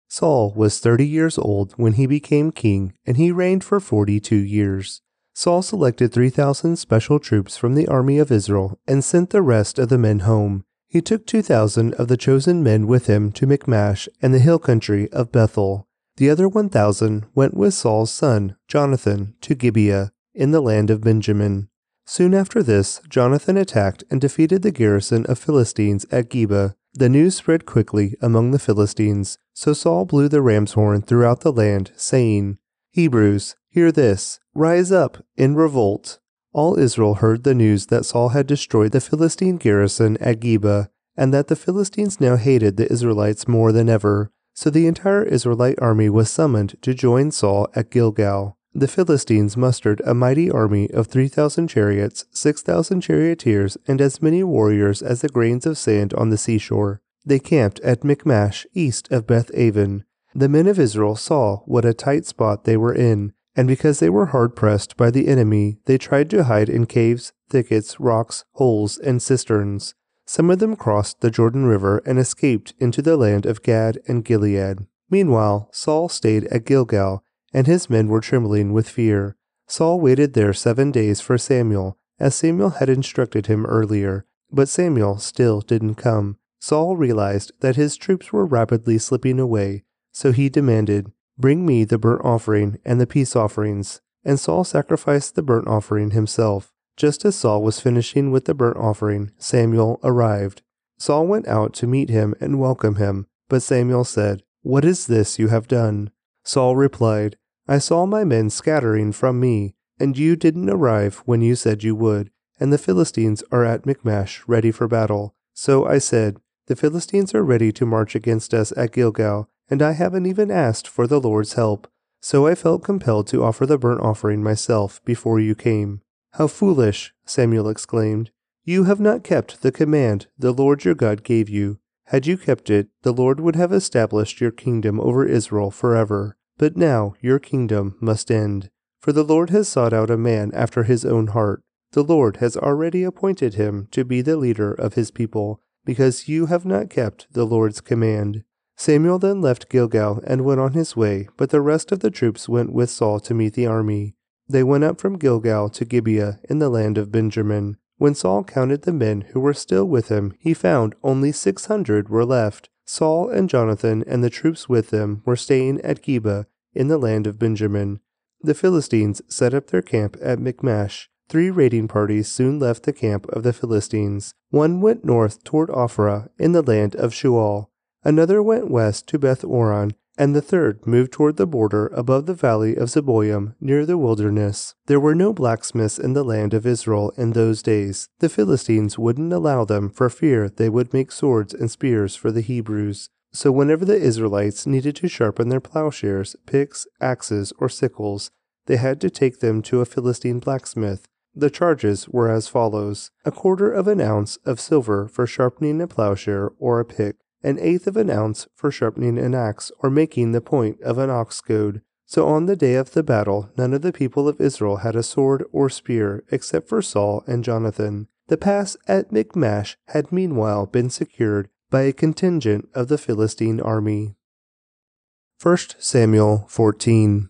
Saul was thirty years old when he became king, and he reigned for forty two years. Saul selected 3,000 special troops from the army of Israel and sent the rest of the men home. He took 2,000 of the chosen men with him to Michmash and the hill country of Bethel. The other 1,000 went with Saul's son, Jonathan, to Gibeah, in the land of Benjamin. Soon after this, Jonathan attacked and defeated the garrison of Philistines at Geba. The news spread quickly among the Philistines, so Saul blew the ram's horn throughout the land, saying, Hebrews, hear this, rise up in revolt. All Israel heard the news that Saul had destroyed the Philistine garrison at Geba, and that the Philistines now hated the Israelites more than ever. So the entire Israelite army was summoned to join Saul at Gilgal. The Philistines mustered a mighty army of 3,000 chariots, 6,000 charioteers, and as many warriors as the grains of sand on the seashore. They camped at Michmash, east of Beth Aven. The men of Israel saw what a tight spot they were in, and because they were hard pressed by the enemy, they tried to hide in caves, thickets, rocks, holes, and cisterns. Some of them crossed the Jordan River and escaped into the land of Gad and Gilead. Meanwhile, Saul stayed at Gilgal and his men were trembling with fear. Saul waited there seven days for Samuel, as Samuel had instructed him earlier, but Samuel still didn't come. Saul realized that his troops were rapidly slipping away, so he demanded, Bring me the burnt offering and the peace offerings. And Saul sacrificed the burnt offering himself. Just as Saul was finishing with the burnt offering, Samuel arrived. Saul went out to meet him and welcome him, but Samuel said, What is this you have done? Saul replied, I saw my men scattering from me, and you didn't arrive when you said you would, and the Philistines are at Michmash ready for battle. So I said, The Philistines are ready to march against us at Gilgal, and I haven't even asked for the Lord's help. So I felt compelled to offer the burnt offering myself before you came. How foolish! Samuel exclaimed. You have not kept the command the Lord your God gave you. Had you kept it, the Lord would have established your kingdom over Israel forever. But now your kingdom must end. For the Lord has sought out a man after his own heart. The Lord has already appointed him to be the leader of his people, because you have not kept the Lord's command. Samuel then left Gilgal and went on his way, but the rest of the troops went with Saul to meet the army. They went up from Gilgal to Gibeah in the land of Benjamin. When Saul counted the men who were still with him, he found only six hundred were left. Saul and Jonathan and the troops with them were staying at Geba in the land of Benjamin. The Philistines set up their camp at Michmash. Three raiding parties soon left the camp of the Philistines. One went north toward Ophrah in the land of Shual. Another went west to Beth Horon, and the third moved toward the border above the valley of Zeboim near the wilderness. There were no blacksmiths in the land of Israel in those days. The Philistines wouldn't allow them for fear they would make swords and spears for the Hebrews. So whenever the Israelites needed to sharpen their plowshares, picks, axes, or sickles, they had to take them to a Philistine blacksmith. The charges were as follows a quarter of an ounce of silver for sharpening a plowshare or a pick, an eighth of an ounce for sharpening an axe or making the point of an ox goad. So on the day of the battle, none of the people of Israel had a sword or spear except for Saul and Jonathan. The pass at Michmash had meanwhile been secured by a contingent of the Philistine army. 1 Samuel 14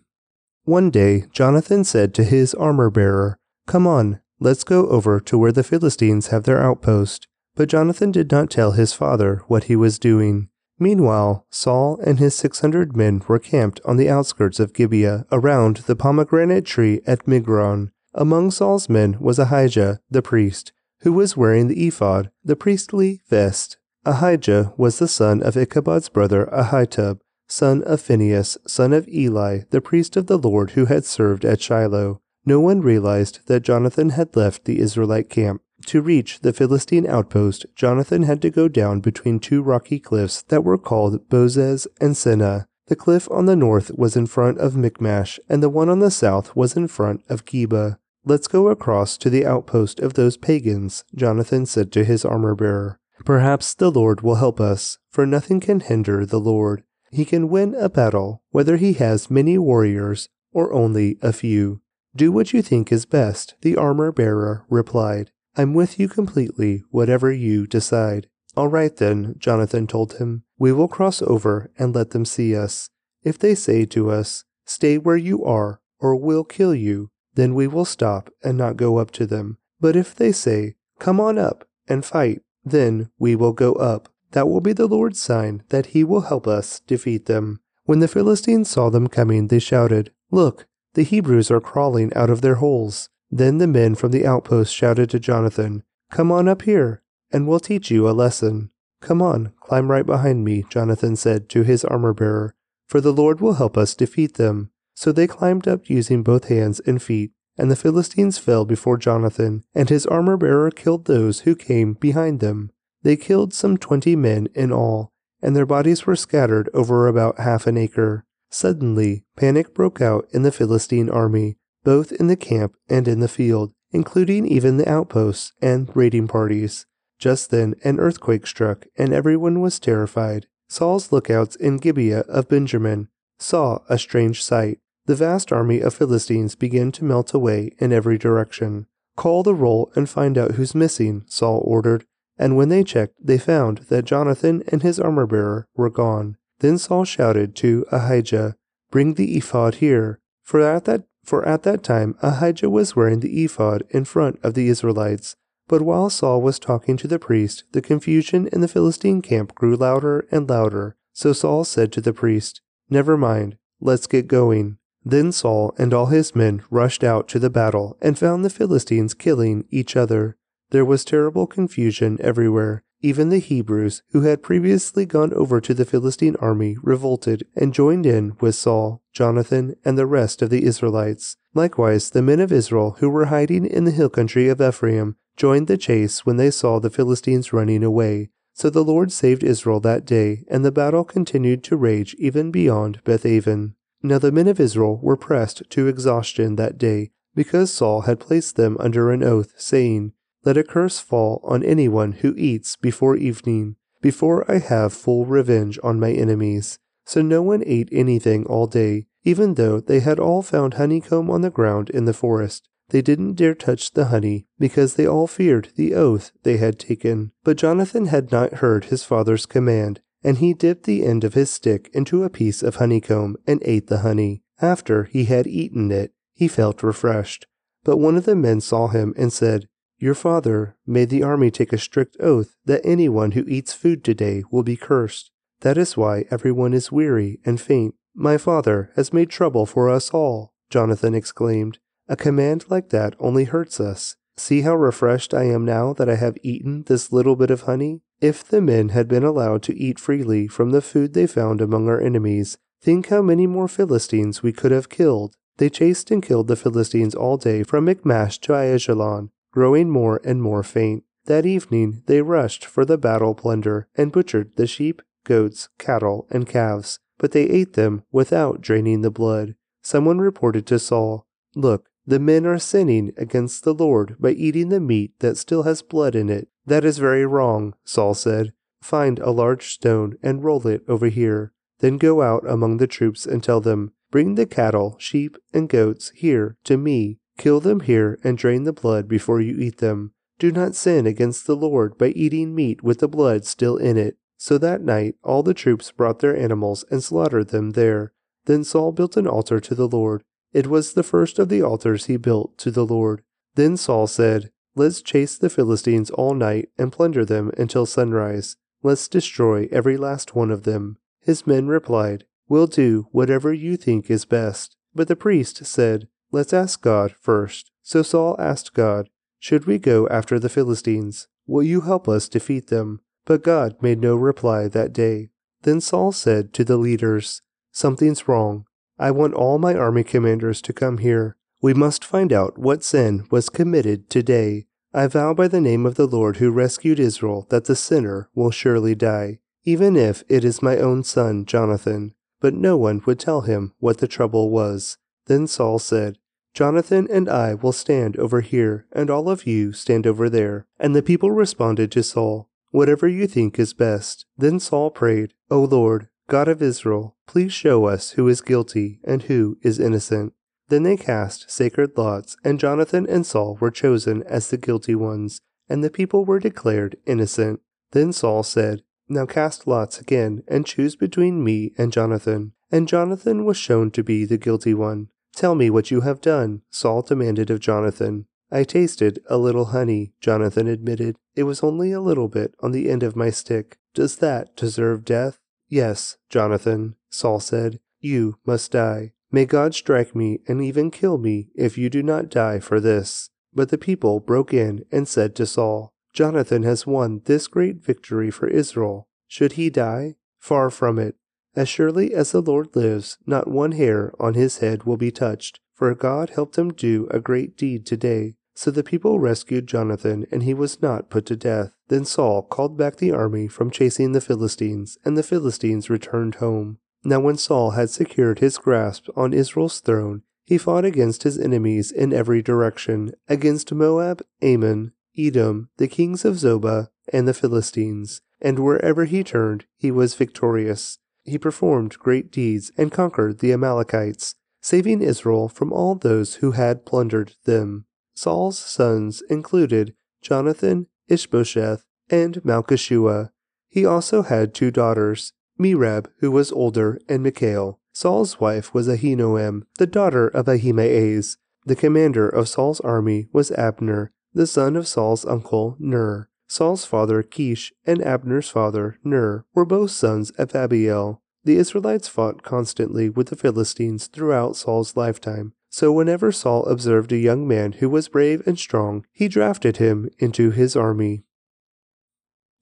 One day Jonathan said to his armor bearer, Come on, let's go over to where the Philistines have their outpost. But Jonathan did not tell his father what he was doing. Meanwhile, Saul and his six hundred men were camped on the outskirts of Gibeah around the pomegranate tree at Migron. Among Saul's men was Ahijah, the priest, who was wearing the ephod, the priestly vest. Ahijah was the son of Ichabod's brother Ahitub, son of Phinehas, son of Eli, the priest of the Lord who had served at Shiloh. No one realized that Jonathan had left the Israelite camp. To reach the Philistine outpost, Jonathan had to go down between two rocky cliffs that were called Bozez and Seneh. The cliff on the north was in front of Michmash, and the one on the south was in front of Geba. Let's go across to the outpost of those pagans, Jonathan said to his armor bearer. Perhaps the Lord will help us, for nothing can hinder the Lord. He can win a battle, whether he has many warriors or only a few. Do what you think is best, the armor bearer replied. I'm with you completely, whatever you decide. All right then, Jonathan told him. We will cross over and let them see us. If they say to us, Stay where you are, or we'll kill you, then we will stop and not go up to them. But if they say, Come on up and fight, then we will go up. That will be the Lord's sign that he will help us defeat them. When the Philistines saw them coming, they shouted, Look, the Hebrews are crawling out of their holes. Then the men from the outpost shouted to Jonathan, Come on up here, and we'll teach you a lesson. Come on, climb right behind me, Jonathan said to his armor bearer, for the Lord will help us defeat them. So they climbed up using both hands and feet, and the Philistines fell before Jonathan, and his armor bearer killed those who came behind them. They killed some twenty men in all, and their bodies were scattered over about half an acre. Suddenly, panic broke out in the Philistine army, both in the camp and in the field, including even the outposts and raiding parties. Just then, an earthquake struck, and everyone was terrified. Saul's lookouts in Gibeah of Benjamin saw a strange sight. The vast army of Philistines began to melt away in every direction. Call the roll and find out who's missing, Saul ordered, and when they checked, they found that Jonathan and his armor bearer were gone. Then Saul shouted to Ahijah, Bring the ephod here. For at that for at that time Ahijah was wearing the ephod in front of the Israelites. But while Saul was talking to the priest, the confusion in the Philistine camp grew louder and louder. So Saul said to the priest, Never mind, let's get going. Then Saul and all his men rushed out to the battle and found the Philistines killing each other. There was terrible confusion everywhere. Even the Hebrews, who had previously gone over to the Philistine army, revolted and joined in with Saul, Jonathan, and the rest of the Israelites. Likewise, the men of Israel who were hiding in the hill country of Ephraim joined the chase when they saw the Philistines running away. So the Lord saved Israel that day, and the battle continued to rage even beyond Bethaven. Now the men of Israel were pressed to exhaustion that day, because Saul had placed them under an oath, saying, Let a curse fall on anyone who eats before evening, before I have full revenge on my enemies. So no one ate anything all day, even though they had all found honeycomb on the ground in the forest. They didn't dare touch the honey, because they all feared the oath they had taken. But Jonathan had not heard his father's command, and he dipped the end of his stick into a piece of honeycomb and ate the honey. After he had eaten it, he felt refreshed. But one of the men saw him and said, Your father made the army take a strict oath that anyone who eats food today will be cursed. That is why everyone is weary and faint. My father has made trouble for us all, Jonathan exclaimed. A command like that only hurts us. See how refreshed I am now that I have eaten this little bit of honey? If the men had been allowed to eat freely from the food they found among our enemies, think how many more Philistines we could have killed. They chased and killed the Philistines all day from Michmash to Aijalon, growing more and more faint. That evening they rushed for the battle plunder and butchered the sheep, goats, cattle, and calves, but they ate them without draining the blood. Someone reported to Saul, Look, the men are sinning against the Lord by eating the meat that still has blood in it. That is very wrong, Saul said. Find a large stone and roll it over here. Then go out among the troops and tell them, Bring the cattle, sheep, and goats here to me. Kill them here and drain the blood before you eat them. Do not sin against the Lord by eating meat with the blood still in it. So that night all the troops brought their animals and slaughtered them there. Then Saul built an altar to the Lord. It was the first of the altars he built to the Lord. Then Saul said, Let's chase the Philistines all night and plunder them until sunrise. Let's destroy every last one of them. His men replied, We'll do whatever you think is best. But the priest said, Let's ask God first. So Saul asked God, should we go after the Philistines? Will you help us defeat them? But God made no reply that day. Then Saul said to the leaders, Something's wrong. I want all my army commanders to come here. We must find out what sin was committed today. I vow by the name of the Lord who rescued Israel that the sinner will surely die, even if it is my own son Jonathan. But no one would tell him what the trouble was. Then Saul said, Jonathan and I will stand over here, and all of you stand over there. And the people responded to Saul, Whatever you think is best. Then Saul prayed, O Lord, God of Israel, please show us who is guilty and who is innocent. Then they cast sacred lots, and Jonathan and Saul were chosen as the guilty ones, and the people were declared innocent. Then Saul said, Now cast lots again, and choose between me and Jonathan. And Jonathan was shown to be the guilty one. Tell me what you have done, Saul demanded of Jonathan. I tasted a little honey, Jonathan admitted. It was only a little bit on the end of my stick. Does that deserve death? Yes, Jonathan, Saul said. You must die. May God strike me and even kill me if you do not die for this. But the people broke in and said to Saul, Jonathan has won this great victory for Israel. Should he die? Far from it. As surely as the Lord lives, not one hair on his head will be touched, for God helped him do a great deed today. So the people rescued Jonathan, and he was not put to death. Then Saul called back the army from chasing the Philistines, and the Philistines returned home. Now when Saul had secured his grasp on Israel's throne, he fought against his enemies in every direction, against Moab, Ammon, Edom, the kings of Zobah, and the Philistines. And wherever he turned, he was victorious he performed great deeds and conquered the Amalekites, saving Israel from all those who had plundered them. Saul's sons included Jonathan, Ishbosheth, and Malchishua. He also had two daughters, Merab, who was older, and Michal. Saul's wife was Ahinoam, the daughter of Ahimaaz. The commander of Saul's army was Abner, the son of Saul's uncle Ner. Saul's father Kish and Abner's father Ner were both sons of Abiel. The Israelites fought constantly with the Philistines throughout Saul's lifetime, so whenever Saul observed a young man who was brave and strong, he drafted him into his army.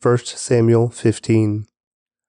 1 Samuel 15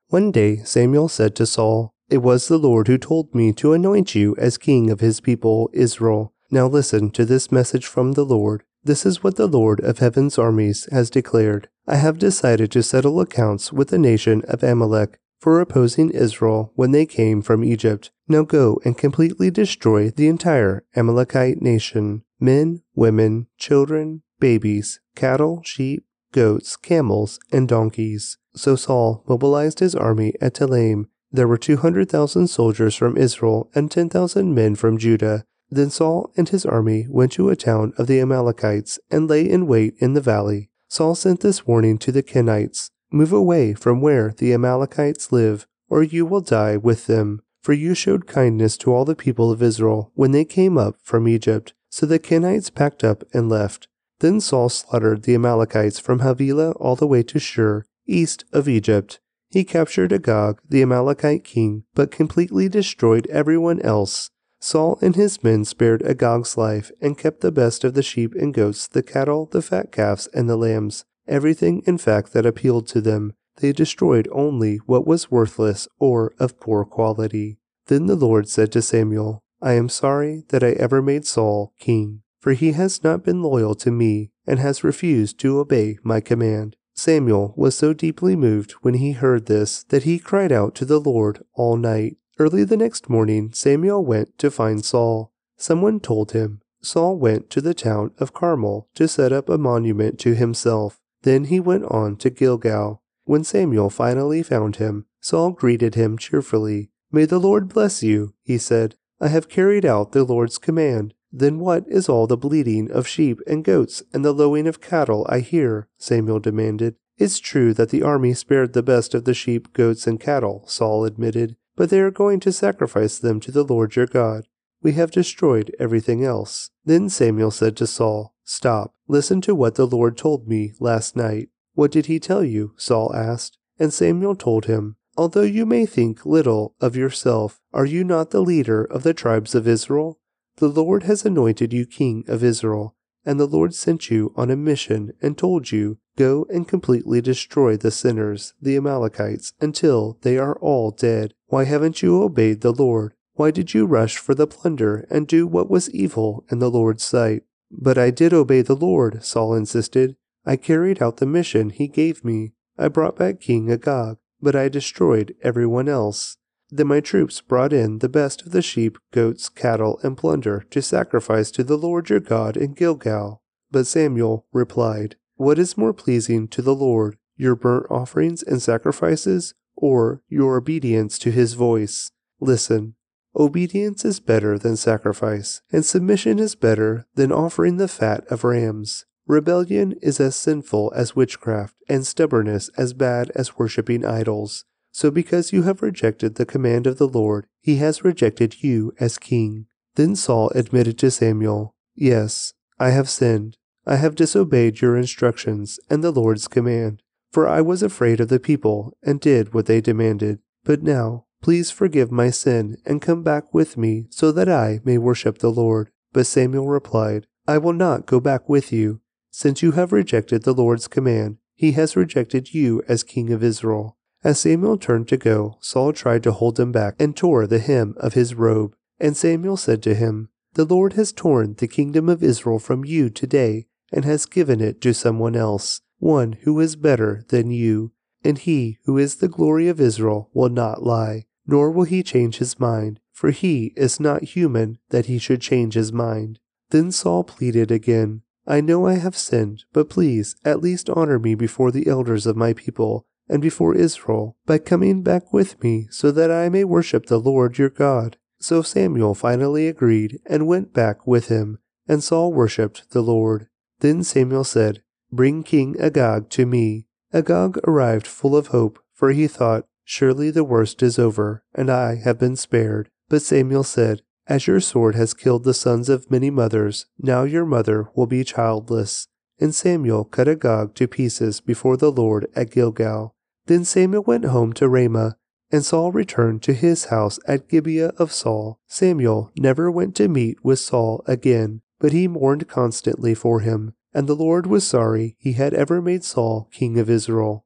One day Samuel said to Saul, It was the Lord who told me to anoint you as king of his people, Israel. Now listen to this message from the Lord. This is what the Lord of heaven's armies has declared. I have decided to settle accounts with the nation of Amalek for opposing Israel when they came from Egypt. Now go and completely destroy the entire Amalekite nation men, women, children, babies, cattle, sheep, goats, camels, and donkeys. So Saul mobilized his army at Telaim. There were 200,000 soldiers from Israel and 10,000 men from Judah. Then Saul and his army went to a town of the Amalekites and lay in wait in the valley. Saul sent this warning to the Kenites Move away from where the Amalekites live, or you will die with them. For you showed kindness to all the people of Israel when they came up from Egypt. So the Kenites packed up and left. Then Saul slaughtered the Amalekites from Havilah all the way to Shur, east of Egypt. He captured Agag, the Amalekite king, but completely destroyed everyone else. Saul and his men spared Agag's life and kept the best of the sheep and goats, the cattle, the fat calves, and the lambs. Everything, in fact, that appealed to them. They destroyed only what was worthless or of poor quality. Then the Lord said to Samuel, I am sorry that I ever made Saul king, for he has not been loyal to me and has refused to obey my command. Samuel was so deeply moved when he heard this that he cried out to the Lord all night. Early the next morning, Samuel went to find Saul. Someone told him, Saul went to the town of Carmel to set up a monument to himself. Then he went on to Gilgal. When Samuel finally found him, Saul greeted him cheerfully. May the Lord bless you, he said. I have carried out the Lord's command. Then what is all the bleating of sheep and goats and the lowing of cattle I hear? Samuel demanded. It's true that the army spared the best of the sheep, goats, and cattle, Saul admitted, but they are going to sacrifice them to the Lord your God. We have destroyed everything else. Then Samuel said to Saul, Stop, listen to what the Lord told me last night. What did he tell you? Saul asked. And Samuel told him, Although you may think little of yourself, are you not the leader of the tribes of Israel? The Lord has anointed you king of Israel, and the Lord sent you on a mission and told you, Go and completely destroy the sinners, the Amalekites, until they are all dead. Why haven't you obeyed the Lord? Why did you rush for the plunder and do what was evil in the Lord's sight? But I did obey the Lord, Saul insisted. I carried out the mission he gave me. I brought back King Agag, but I destroyed everyone else. Then my troops brought in the best of the sheep, goats, cattle, and plunder to sacrifice to the Lord your God in Gilgal. But Samuel replied, What is more pleasing to the Lord, your burnt offerings and sacrifices, or your obedience to his voice? Listen, obedience is better than sacrifice, and submission is better than offering the fat of rams. Rebellion is as sinful as witchcraft, and stubbornness as bad as worshipping idols. So because you have rejected the command of the Lord, he has rejected you as king. Then Saul admitted to Samuel, Yes, I have sinned. I have disobeyed your instructions and the Lord's command, for I was afraid of the people and did what they demanded. But now, please forgive my sin and come back with me so that I may worship the Lord. But Samuel replied, I will not go back with you. Since you have rejected the Lord's command, he has rejected you as king of Israel. As Samuel turned to go, Saul tried to hold him back and tore the hem of his robe. And Samuel said to him, The Lord has torn the kingdom of Israel from you today and has given it to someone else, one who is better than you. And he who is the glory of Israel will not lie, nor will he change his mind, for he is not human that he should change his mind. Then Saul pleaded again, I know I have sinned, but please at least honor me before the elders of my people and before Israel by coming back with me so that I may worship the Lord your God. So Samuel finally agreed and went back with him, and Saul worshipped the Lord. Then Samuel said, Bring King Agag to me. Agag arrived full of hope, for he thought, Surely the worst is over, and I have been spared. But Samuel said, as your sword has killed the sons of many mothers, now your mother will be childless. And Samuel cut Agag to pieces before the Lord at Gilgal. Then Samuel went home to Ramah, and Saul returned to his house at Gibeah of Saul. Samuel never went to meet with Saul again, but he mourned constantly for him, and the Lord was sorry he had ever made Saul king of Israel.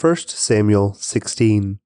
1 Samuel 16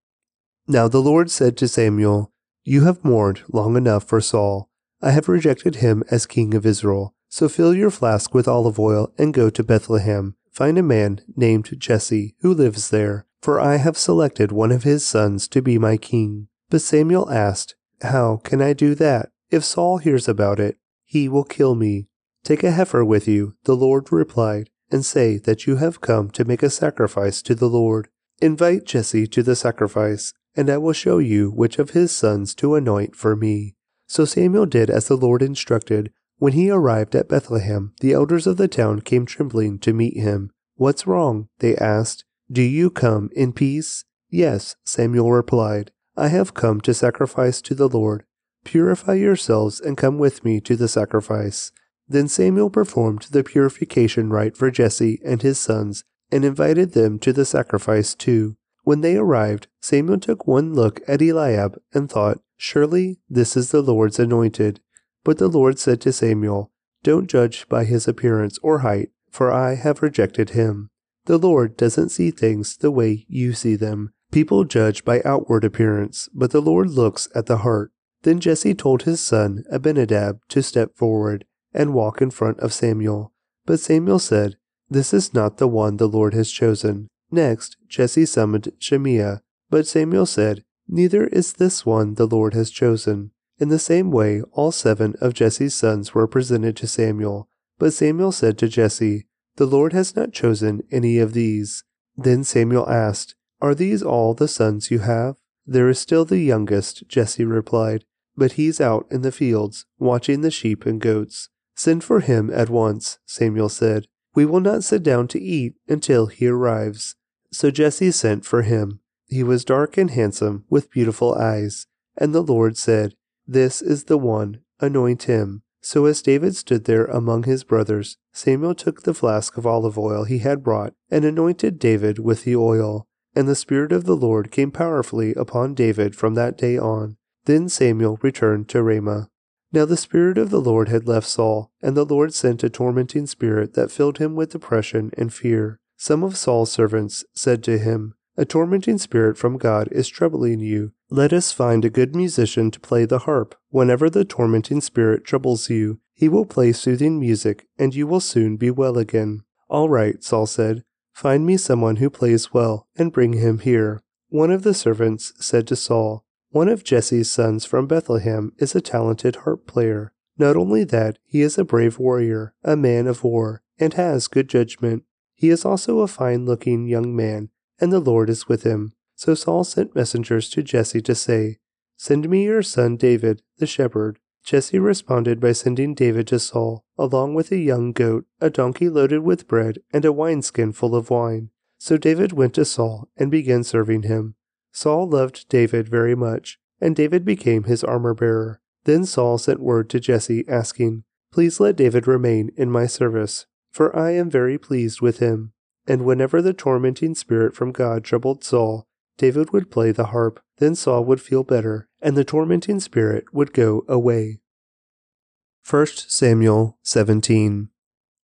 Now the Lord said to Samuel, you have mourned long enough for Saul. I have rejected him as king of Israel. So fill your flask with olive oil and go to Bethlehem. Find a man named Jesse who lives there, for I have selected one of his sons to be my king. But Samuel asked, How can I do that? If Saul hears about it, he will kill me. Take a heifer with you, the Lord replied, and say that you have come to make a sacrifice to the Lord. Invite Jesse to the sacrifice, and I will show you which of his sons to anoint for me. So Samuel did as the Lord instructed. When he arrived at Bethlehem, the elders of the town came trembling to meet him. What's wrong? they asked. Do you come in peace? Yes, Samuel replied. I have come to sacrifice to the Lord. Purify yourselves and come with me to the sacrifice. Then Samuel performed the purification rite for Jesse and his sons and invited them to the sacrifice too. When they arrived, Samuel took one look at Eliab and thought, Surely this is the Lord's anointed. But the Lord said to Samuel, Don't judge by his appearance or height, for I have rejected him. The Lord doesn't see things the way you see them. People judge by outward appearance, but the Lord looks at the heart. Then Jesse told his son Abinadab to step forward and walk in front of Samuel. But Samuel said, This is not the one the Lord has chosen. Next, Jesse summoned Shimea, but Samuel said, Neither is this one the Lord has chosen. In the same way, all seven of Jesse's sons were presented to Samuel. But Samuel said to Jesse, The Lord has not chosen any of these. Then Samuel asked, Are these all the sons you have? There is still the youngest, Jesse replied, but he's out in the fields, watching the sheep and goats. Send for him at once, Samuel said. We will not sit down to eat until he arrives. So Jesse sent for him. He was dark and handsome, with beautiful eyes. And the Lord said, This is the one, anoint him. So as David stood there among his brothers, Samuel took the flask of olive oil he had brought and anointed David with the oil. And the Spirit of the Lord came powerfully upon David from that day on. Then Samuel returned to Ramah. Now the Spirit of the Lord had left Saul, and the Lord sent a tormenting spirit that filled him with depression and fear. Some of Saul's servants said to him, A tormenting spirit from God is troubling you. Let us find a good musician to play the harp. Whenever the tormenting spirit troubles you, he will play soothing music, and you will soon be well again. All right, Saul said. Find me someone who plays well, and bring him here. One of the servants said to Saul, One of Jesse's sons from Bethlehem is a talented harp player. Not only that, he is a brave warrior, a man of war, and has good judgment. He is also a fine looking young man, and the Lord is with him. So Saul sent messengers to Jesse to say, Send me your son David, the shepherd. Jesse responded by sending David to Saul, along with a young goat, a donkey loaded with bread, and a wineskin full of wine. So David went to Saul and began serving him. Saul loved David very much, and David became his armor bearer. Then Saul sent word to Jesse, asking, Please let David remain in my service, for I am very pleased with him. And whenever the tormenting spirit from God troubled Saul, David would play the harp, then Saul would feel better, and the tormenting spirit would go away. 1 Samuel 17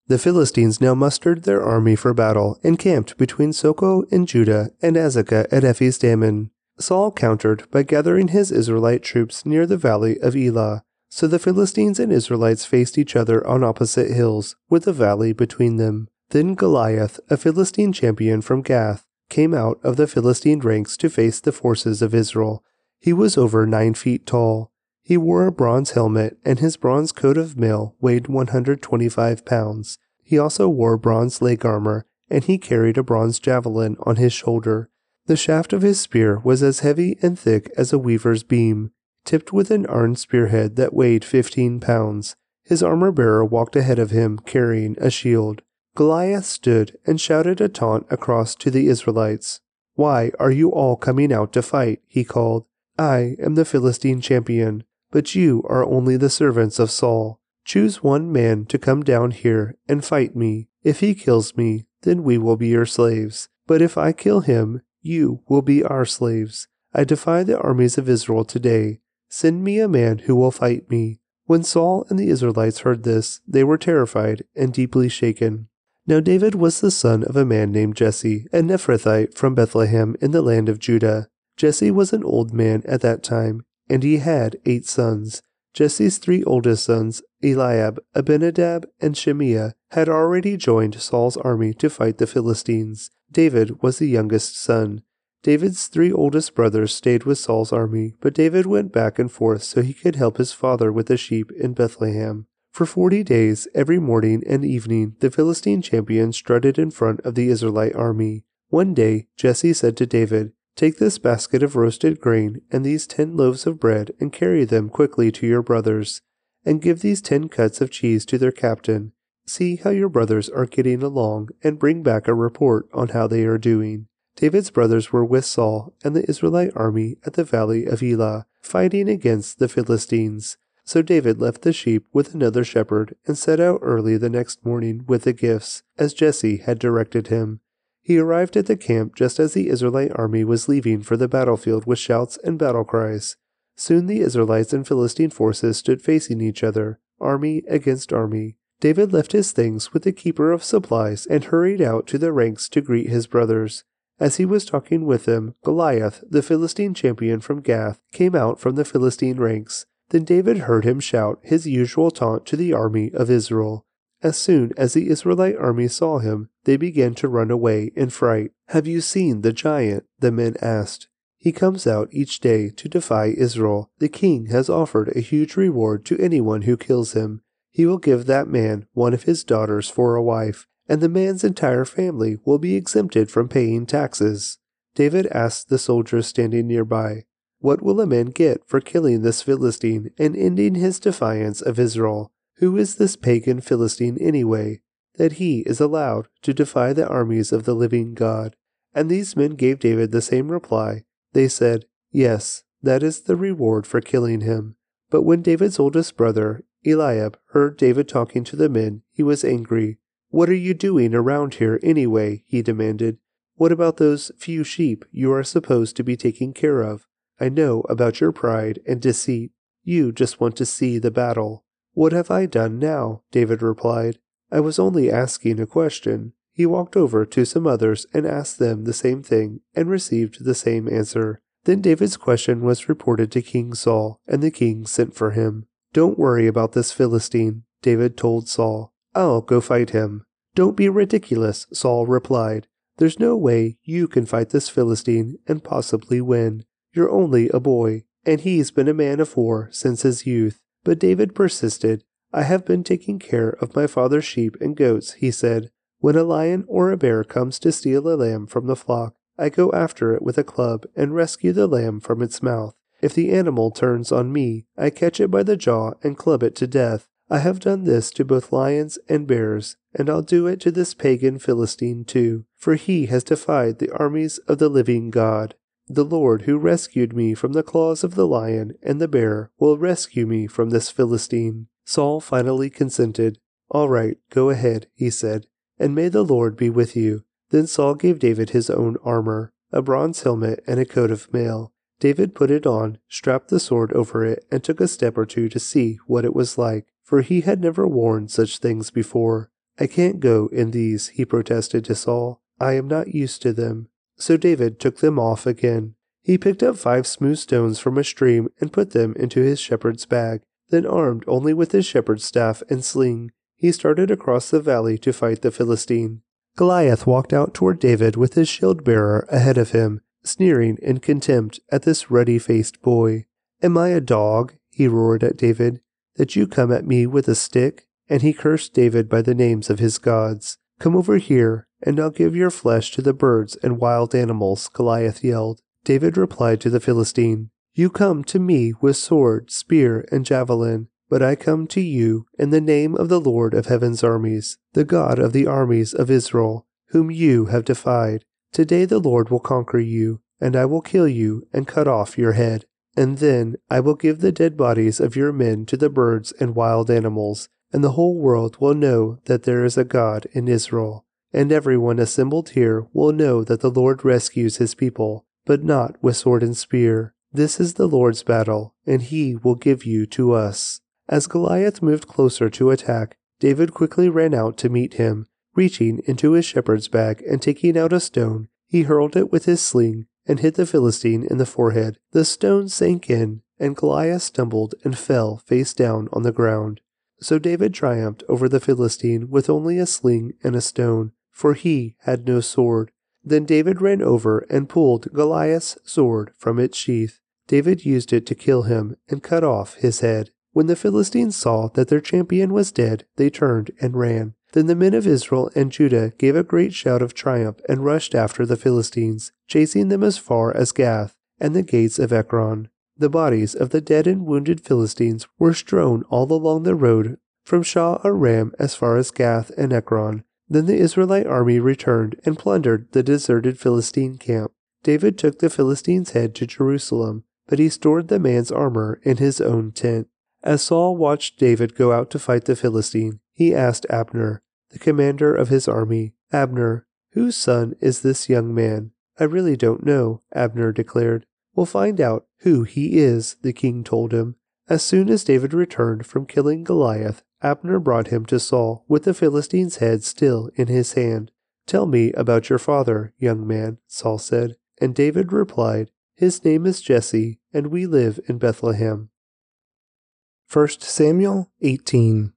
The Philistines now mustered their army for battle and camped between Socoh and Judah and Azekah at Ephes Dammim. Saul countered by gathering his Israelite troops near the valley of Elah. So the Philistines and Israelites faced each other on opposite hills, with a valley between them. Then Goliath, a Philistine champion from Gath, came out of the Philistine ranks to face the forces of Israel. He was over nine feet tall. He wore a bronze helmet, and his bronze coat of mail weighed 125 pounds. He also wore bronze leg armor, and he carried a bronze javelin on his shoulder. The shaft of his spear was as heavy and thick as a weaver's beam, tipped with an iron spearhead that weighed 15 pounds. His armor bearer walked ahead of him, carrying a shield. Goliath stood and shouted a taunt across to the Israelites. Why are you all coming out to fight? he called. I am the Philistine champion, but you are only the servants of Saul. Choose one man to come down here and fight me. If he kills me, then we will be your slaves. But if I kill him, you will be our slaves. I defy the armies of Israel today. Send me a man who will fight me. When Saul and the Israelites heard this, they were terrified and deeply shaken. Now David was the son of a man named Jesse, an Ephrathite from Bethlehem in the land of Judah. Jesse was an old man at that time, and he had eight sons. Jesse's three oldest sons, Eliab, Abinadab, and Shimea, had already joined Saul's army to fight the Philistines. David was the youngest son. David's three oldest brothers stayed with Saul's army, but David went back and forth so he could help his father with the sheep in Bethlehem. For forty days, every morning and evening, the Philistine champion strutted in front of the Israelite army. One day, Jesse said to David, Take this basket of roasted grain and these ten loaves of bread and carry them quickly to your brothers, and give these ten cuts of cheese to their captain. See how your brothers are getting along, and bring back a report on how they are doing. David's brothers were with Saul and the Israelite army at the valley of Elah, fighting against the Philistines. So David left the sheep with another shepherd and set out early the next morning with the gifts, as Jesse had directed him. He arrived at the camp just as the Israelite army was leaving for the battlefield with shouts and battle cries. Soon the Israelites and Philistine forces stood facing each other, army against army. David left his things with the keeper of supplies and hurried out to the ranks to greet his brothers. As he was talking with them, Goliath, the Philistine champion from Gath, came out from the Philistine ranks. Then David heard him shout his usual taunt to the army of Israel. As soon as the Israelite army saw him, they began to run away in fright. Have you seen the giant? The men asked. He comes out each day to defy Israel. The king has offered a huge reward to anyone who kills him. He will give that man one of his daughters for a wife, and the man's entire family will be exempted from paying taxes. David asked the soldiers standing nearby, What will a man get for killing this Philistine and ending his defiance of Israel? Who is this pagan Philistine anyway, that he is allowed to defy the armies of the living God? And these men gave David the same reply. They said, Yes, that is the reward for killing him. But when David's oldest brother, Eliab, heard David talking to the men, he was angry. What are you doing around here anyway? he demanded. What about those few sheep you are supposed to be taking care of? I know about your pride and deceit. You just want to see the battle. What have I done now? David replied. I was only asking a question. He walked over to some others and asked them the same thing and received the same answer. Then David's question was reported to King Saul, and the king sent for him. Don't worry about this Philistine, David told Saul. I'll go fight him. Don't be ridiculous, Saul replied. There's no way you can fight this Philistine and possibly win. You're only a boy, and he's been a man of war since his youth. But David persisted. I have been taking care of my father's sheep and goats, he said. When a lion or a bear comes to steal a lamb from the flock, I go after it with a club and rescue the lamb from its mouth. If the animal turns on me, I catch it by the jaw and club it to death. I have done this to both lions and bears, and I'll do it to this pagan Philistine too, for he has defied the armies of the living God. The Lord who rescued me from the claws of the lion and the bear will rescue me from this Philistine. Saul finally consented. All right, go ahead, he said, and may the Lord be with you. Then Saul gave David his own armor, a bronze helmet, and a coat of mail. David put it on, strapped the sword over it, and took a step or two to see what it was like, for he had never worn such things before. I can't go in these, he protested to Saul. I am not used to them. So David took them off again. He picked up five smooth stones from a stream and put them into his shepherd's bag. Then, armed only with his shepherd's staff and sling, he started across the valley to fight the Philistine. Goliath walked out toward David with his shield bearer ahead of him, sneering in contempt at this ruddy faced boy. Am I a dog? he roared at David, that you come at me with a stick? And he cursed David by the names of his gods. Come over here, and I'll give your flesh to the birds and wild animals, Goliath yelled. David replied to the Philistine, You come to me with sword, spear, and javelin, but I come to you in the name of the Lord of heaven's armies, the God of the armies of Israel, whom you have defied. Today the Lord will conquer you, and I will kill you and cut off your head. And then I will give the dead bodies of your men to the birds and wild animals, and the whole world will know that there is a God in Israel and everyone assembled here will know that the Lord rescues his people, but not with sword and spear. This is the Lord's battle, and he will give you to us. As Goliath moved closer to attack, David quickly ran out to meet him. Reaching into his shepherd's bag and taking out a stone, he hurled it with his sling and hit the Philistine in the forehead. The stone sank in, and Goliath stumbled and fell face down on the ground. So David triumphed over the Philistine with only a sling and a stone, for he had no sword. Then David ran over and pulled Goliath's sword from its sheath. David used it to kill him and cut off his head. When the Philistines saw that their champion was dead, they turned and ran. Then the men of Israel and Judah gave a great shout of triumph and rushed after the Philistines, chasing them as far as Gath and the gates of Ekron. The bodies of the dead and wounded Philistines were strewn all along the road from Shah Sha'araim as far as Gath and Ekron, then the Israelite army returned and plundered the deserted Philistine camp. David took the Philistine's head to Jerusalem, but he stored the man's armor in his own tent. As Saul watched David go out to fight the Philistine, he asked Abner, the commander of his army, Abner, whose son is this young man? I really don't know, Abner declared. We'll find out who he is, the king told him. As soon as David returned from killing Goliath, Abner brought him to Saul with the Philistine's head still in his hand. Tell me about your father, young man, Saul said. And David replied, His name is Jesse, and we live in Bethlehem. 1 Samuel 18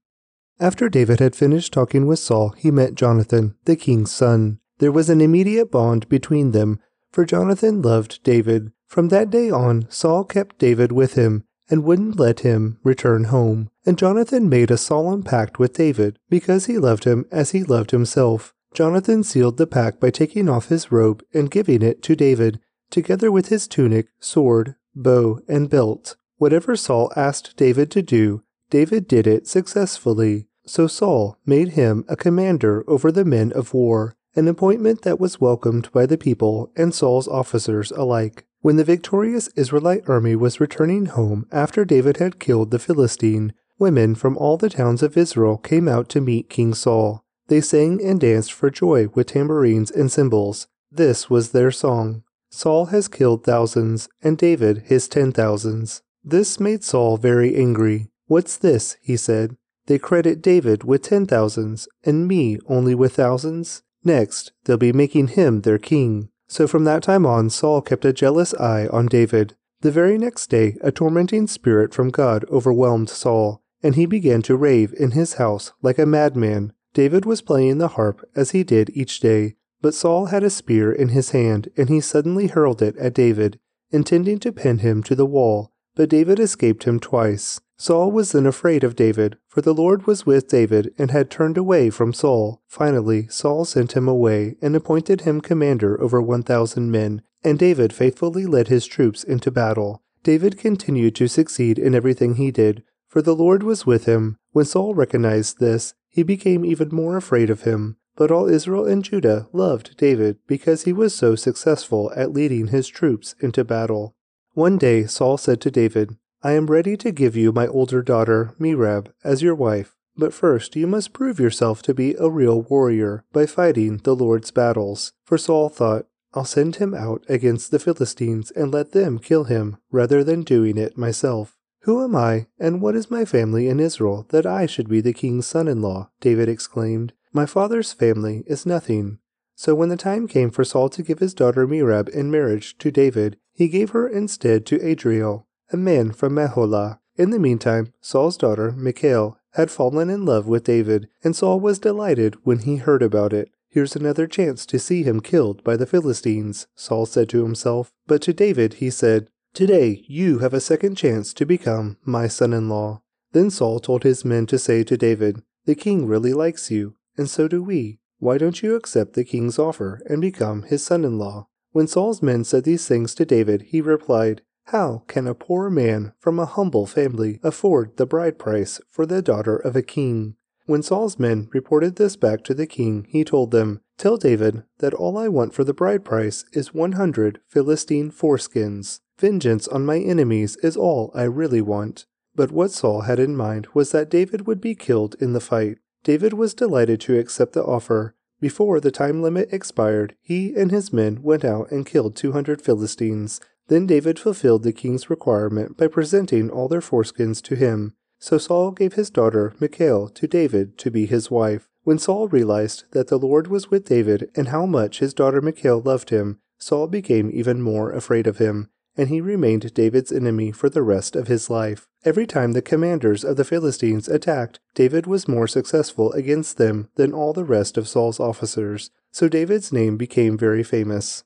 After David had finished talking with Saul, he met Jonathan, the king's son. There was an immediate bond between them, for Jonathan loved David. From that day on, Saul kept David with him and wouldn't let him return home. And Jonathan made a solemn pact with David because he loved him as he loved himself. Jonathan sealed the pact by taking off his robe and giving it to David, together with his tunic, sword, bow, and belt. Whatever Saul asked David to do, David did it successfully. So Saul made him a commander over the men of war, an appointment that was welcomed by the people and Saul's officers alike. When the victorious Israelite army was returning home after David had killed the Philistine, women from all the towns of Israel came out to meet King Saul. They sang and danced for joy with tambourines and cymbals. This was their song. Saul has killed thousands, and David his ten thousands. This made Saul very angry. What's this? he said. They credit David with ten thousands, and me only with thousands. Next, they'll be making him their king. So from that time on, Saul kept a jealous eye on David. The very next day, a tormenting spirit from God overwhelmed Saul, and he began to rave in his house like a madman. David was playing the harp as he did each day, but Saul had a spear in his hand, and he suddenly hurled it at David, intending to pin him to the wall. But David escaped him twice. Saul was then afraid of David, for the Lord was with David and had turned away from Saul. Finally, Saul sent him away and appointed him commander over 1,000 men, and David faithfully led his troops into battle. David continued to succeed in everything he did, for the Lord was with him. When Saul recognized this, he became even more afraid of him. But all Israel and Judah loved David because he was so successful at leading his troops into battle. One day Saul said to David, I am ready to give you my older daughter, Merab, as your wife, but first you must prove yourself to be a real warrior by fighting the Lord's battles. For Saul thought, I'll send him out against the Philistines and let them kill him, rather than doing it myself. Who am I, and what is my family in Israel, that I should be the king's son in law? David exclaimed. My father's family is nothing. So when the time came for Saul to give his daughter Merab in marriage to David, he gave her instead to Adriel, a man from Meholah. In the meantime, Saul's daughter, Michal, had fallen in love with David, and Saul was delighted when he heard about it. Here's another chance to see him killed by the Philistines, Saul said to himself. But to David he said, Today you have a second chance to become my son in law. Then Saul told his men to say to David, The king really likes you, and so do we. Why don't you accept the king's offer and become his son in law? When Saul's men said these things to David, he replied, how can a poor man from a humble family afford the bride price for the daughter of a king? When Saul's men reported this back to the king, he told them, Tell David that all I want for the bride price is 100 Philistine foreskins. Vengeance on my enemies is all I really want. But what Saul had in mind was that David would be killed in the fight. David was delighted to accept the offer. Before the time limit expired, he and his men went out and killed 200 Philistines. Then David fulfilled the king's requirement by presenting all their foreskins to him. So Saul gave his daughter Michal to David to be his wife. When Saul realized that the Lord was with David and how much his daughter Michal loved him, Saul became even more afraid of him, and he remained David's enemy for the rest of his life. Every time the commanders of the Philistines attacked, David was more successful against them than all the rest of Saul's officers, so David's name became very famous.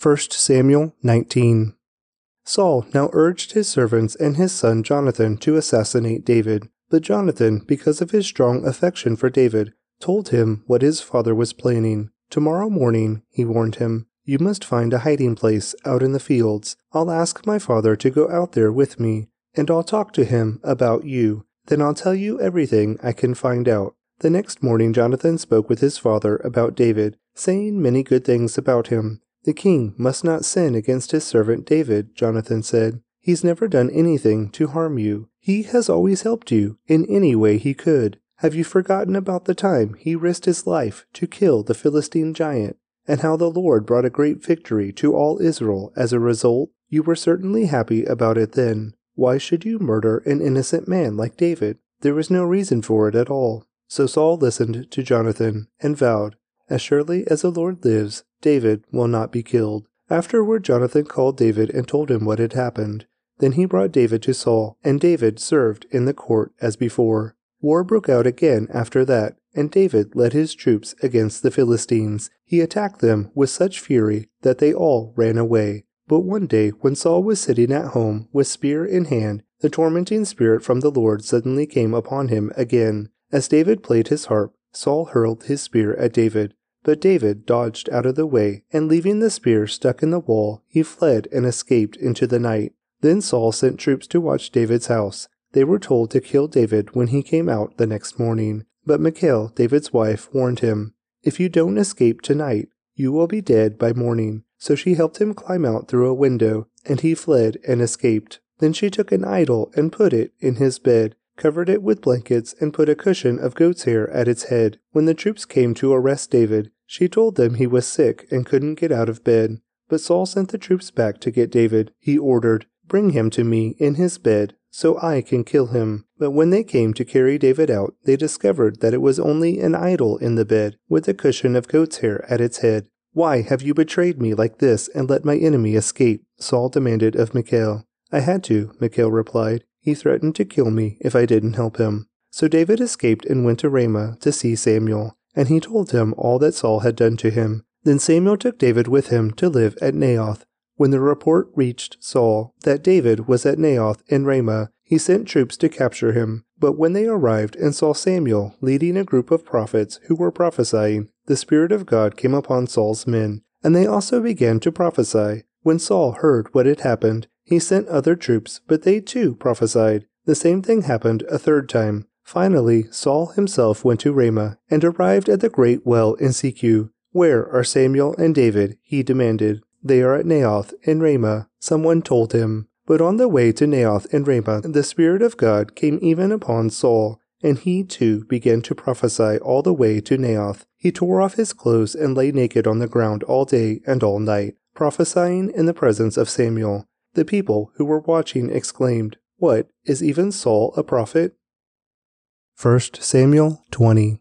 1 Samuel 19. Saul now urged his servants and his son Jonathan to assassinate David, but Jonathan, because of his strong affection for David, told him what his father was planning. Tomorrow morning, he warned him, you must find a hiding place out in the fields. I'll ask my father to go out there with me, and I'll talk to him about you. Then I'll tell you everything I can find out. The next morning, Jonathan spoke with his father about David, saying many good things about him. The king must not sin against his servant David, Jonathan said. He's never done anything to harm you. He has always helped you in any way he could. Have you forgotten about the time he risked his life to kill the Philistine giant, and how the Lord brought a great victory to all Israel as a result? You were certainly happy about it then. Why should you murder an innocent man like David? There was no reason for it at all. So Saul listened to Jonathan and vowed as surely as the Lord lives, David will not be killed. Afterward, Jonathan called David and told him what had happened. Then he brought David to Saul, and David served in the court as before. War broke out again after that, and David led his troops against the Philistines. He attacked them with such fury that they all ran away. But one day, when Saul was sitting at home with spear in hand, the tormenting spirit from the Lord suddenly came upon him again. As David played his harp, Saul hurled his spear at David. But David dodged out of the way, and leaving the spear stuck in the wall, he fled and escaped into the night. Then Saul sent troops to watch David's house. They were told to kill David when he came out the next morning. But Michal, David's wife, warned him, If you don't escape tonight, you will be dead by morning. So she helped him climb out through a window, and he fled and escaped. Then she took an idol and put it in his bed, covered it with blankets, and put a cushion of goat's hair at its head. When the troops came to arrest David, she told them he was sick and couldn't get out of bed. But Saul sent the troops back to get David. He ordered, Bring him to me in his bed, so I can kill him. But when they came to carry David out, they discovered that it was only an idol in the bed, with a cushion of goat's hair at its head. Why have you betrayed me like this and let my enemy escape? Saul demanded of Michal. I had to, Michal replied. He threatened to kill me if I didn't help him. So David escaped and went to Ramah to see Samuel and he told him all that Saul had done to him. Then Samuel took David with him to live at Naioth. When the report reached Saul that David was at Naioth in Ramah, he sent troops to capture him. But when they arrived and saw Samuel leading a group of prophets who were prophesying, the Spirit of God came upon Saul's men, and they also began to prophesy. When Saul heard what had happened, he sent other troops, but they too prophesied. The same thing happened a third time. Finally, Saul himself went to Ramah and arrived at the great well in Sechu. Where are Samuel and David? he demanded. They are at Naioth in Ramah, someone told him. But on the way to Naioth in Ramah, the Spirit of God came even upon Saul, and he too began to prophesy all the way to Naioth. He tore off his clothes and lay naked on the ground all day and all night, prophesying in the presence of Samuel. The people who were watching exclaimed, What, is even Saul a prophet? 1 Samuel 20.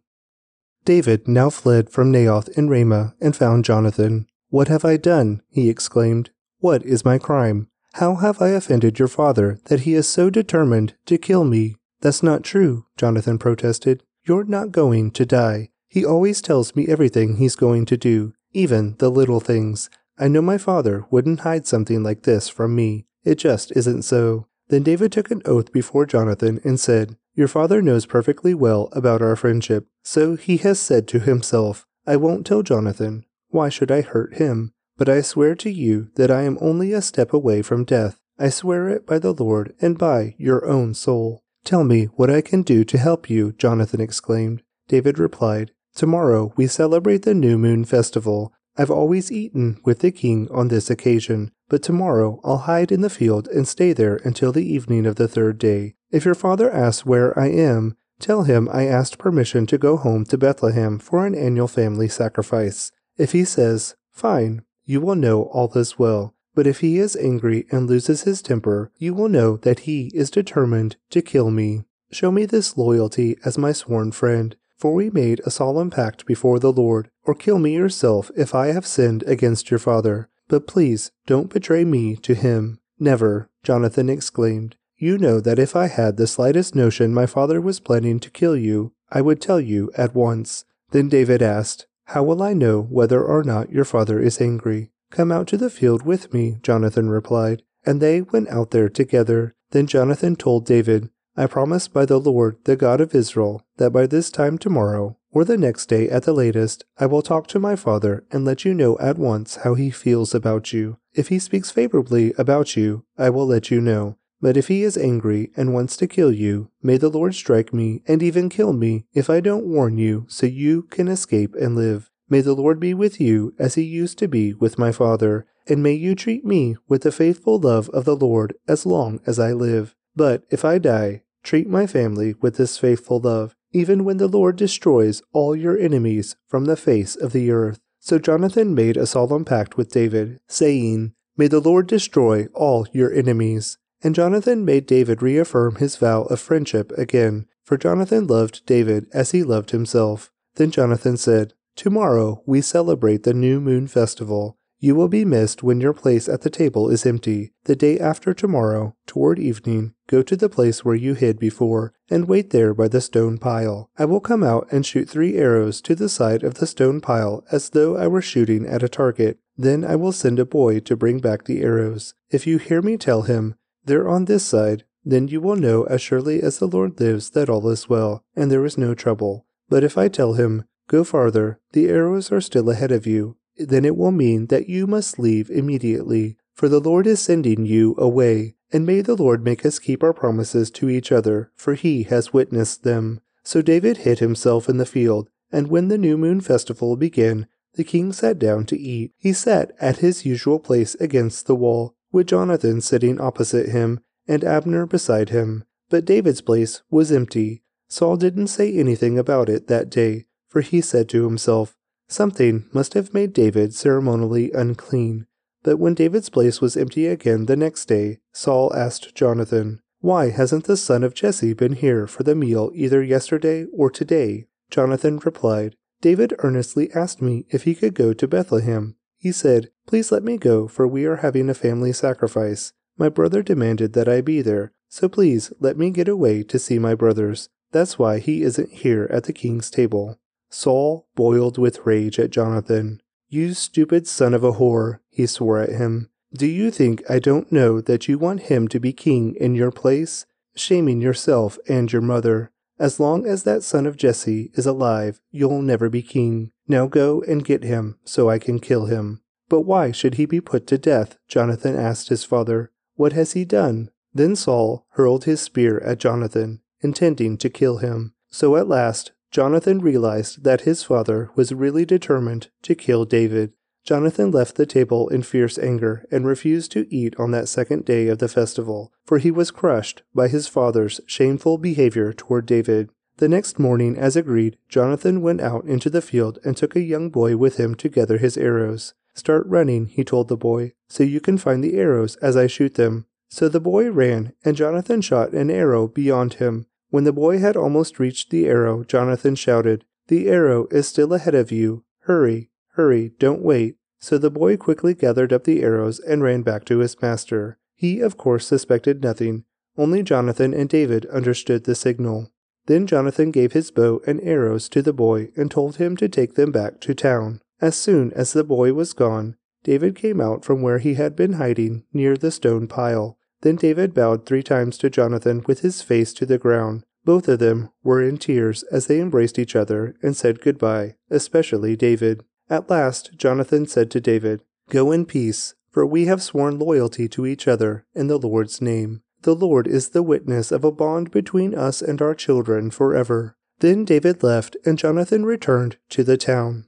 David now fled from Naioth in Ramah and found Jonathan. What have I done? he exclaimed. What is my crime? How have I offended your father that he is so determined to kill me? That's not true, Jonathan protested. You're not going to die. He always tells me everything he's going to do, even the little things. I know my father wouldn't hide something like this from me. It just isn't so. Then David took an oath before Jonathan and said, Your father knows perfectly well about our friendship, so he has said to himself, I won't tell Jonathan. Why should I hurt him? But I swear to you that I am only a step away from death. I swear it by the Lord and by your own soul. Tell me what I can do to help you, Jonathan exclaimed. David replied, Tomorrow we celebrate the new moon festival. I've always eaten with the king on this occasion, but tomorrow I'll hide in the field and stay there until the evening of the third day. If your father asks where I am, tell him I asked permission to go home to Bethlehem for an annual family sacrifice. If he says, Fine, you will know all is well. But if he is angry and loses his temper, you will know that he is determined to kill me. Show me this loyalty as my sworn friend, for we made a solemn pact before the Lord, or kill me yourself if I have sinned against your father. But please don't betray me to him. Never, Jonathan exclaimed. You know that if I had the slightest notion my father was planning to kill you, I would tell you at once. Then David asked, How will I know whether or not your father is angry? Come out to the field with me, Jonathan replied. And they went out there together. Then Jonathan told David, I promise by the Lord, the God of Israel, that by this time tomorrow, or the next day at the latest, I will talk to my father and let you know at once how he feels about you. If he speaks favorably about you, I will let you know. But if he is angry and wants to kill you, may the Lord strike me and even kill me if I don't warn you so you can escape and live. May the Lord be with you as he used to be with my father, and may you treat me with the faithful love of the Lord as long as I live. But if I die, treat my family with this faithful love, even when the Lord destroys all your enemies from the face of the earth. So Jonathan made a solemn pact with David, saying, May the Lord destroy all your enemies. And Jonathan made David reaffirm his vow of friendship again, for Jonathan loved David as he loved himself. Then Jonathan said, Tomorrow we celebrate the new moon festival. You will be missed when your place at the table is empty. The day after tomorrow, toward evening, go to the place where you hid before, and wait there by the stone pile. I will come out and shoot three arrows to the side of the stone pile as though I were shooting at a target. Then I will send a boy to bring back the arrows. If you hear me tell him, They're on this side, then you will know as surely as the Lord lives that all is well, and there is no trouble. But if I tell him, Go farther, the arrows are still ahead of you, then it will mean that you must leave immediately, for the Lord is sending you away. And may the Lord make us keep our promises to each other, for he has witnessed them. So David hid himself in the field, and when the new moon festival began, the king sat down to eat. He sat at his usual place against the wall, with Jonathan sitting opposite him, and Abner beside him. But David's place was empty. Saul didn't say anything about it that day, for he said to himself, Something must have made David ceremonially unclean. But when David's place was empty again the next day, Saul asked Jonathan, Why hasn't the son of Jesse been here for the meal either yesterday or today? Jonathan replied, David earnestly asked me if he could go to Bethlehem. He said, Please let me go, for we are having a family sacrifice. My brother demanded that I be there, so please let me get away to see my brothers. That's why he isn't here at the king's table. Saul boiled with rage at Jonathan. You stupid son of a whore, he swore at him. Do you think I don't know that you want him to be king in your place? Shaming yourself and your mother. As long as that son of Jesse is alive, you'll never be king. Now go and get him, so I can kill him. But why should he be put to death? Jonathan asked his father. What has he done? Then Saul hurled his spear at Jonathan, intending to kill him. So at last Jonathan realized that his father was really determined to kill David. Jonathan left the table in fierce anger and refused to eat on that second day of the festival, for he was crushed by his father's shameful behavior toward David. The next morning, as agreed, Jonathan went out into the field and took a young boy with him to gather his arrows. Start running, he told the boy, so you can find the arrows as I shoot them. So the boy ran, and Jonathan shot an arrow beyond him. When the boy had almost reached the arrow, Jonathan shouted, The arrow is still ahead of you. Hurry, hurry, don't wait. So the boy quickly gathered up the arrows and ran back to his master. He, of course, suspected nothing. Only Jonathan and David understood the signal. Then Jonathan gave his bow and arrows to the boy and told him to take them back to town. As soon as the boy was gone, David came out from where he had been hiding near the stone pile. Then David bowed three times to Jonathan with his face to the ground. Both of them were in tears as they embraced each other and said goodbye, especially David. At last, Jonathan said to David, Go in peace, for we have sworn loyalty to each other in the Lord's name. The Lord is the witness of a bond between us and our children forever. Then David left, and Jonathan returned to the town.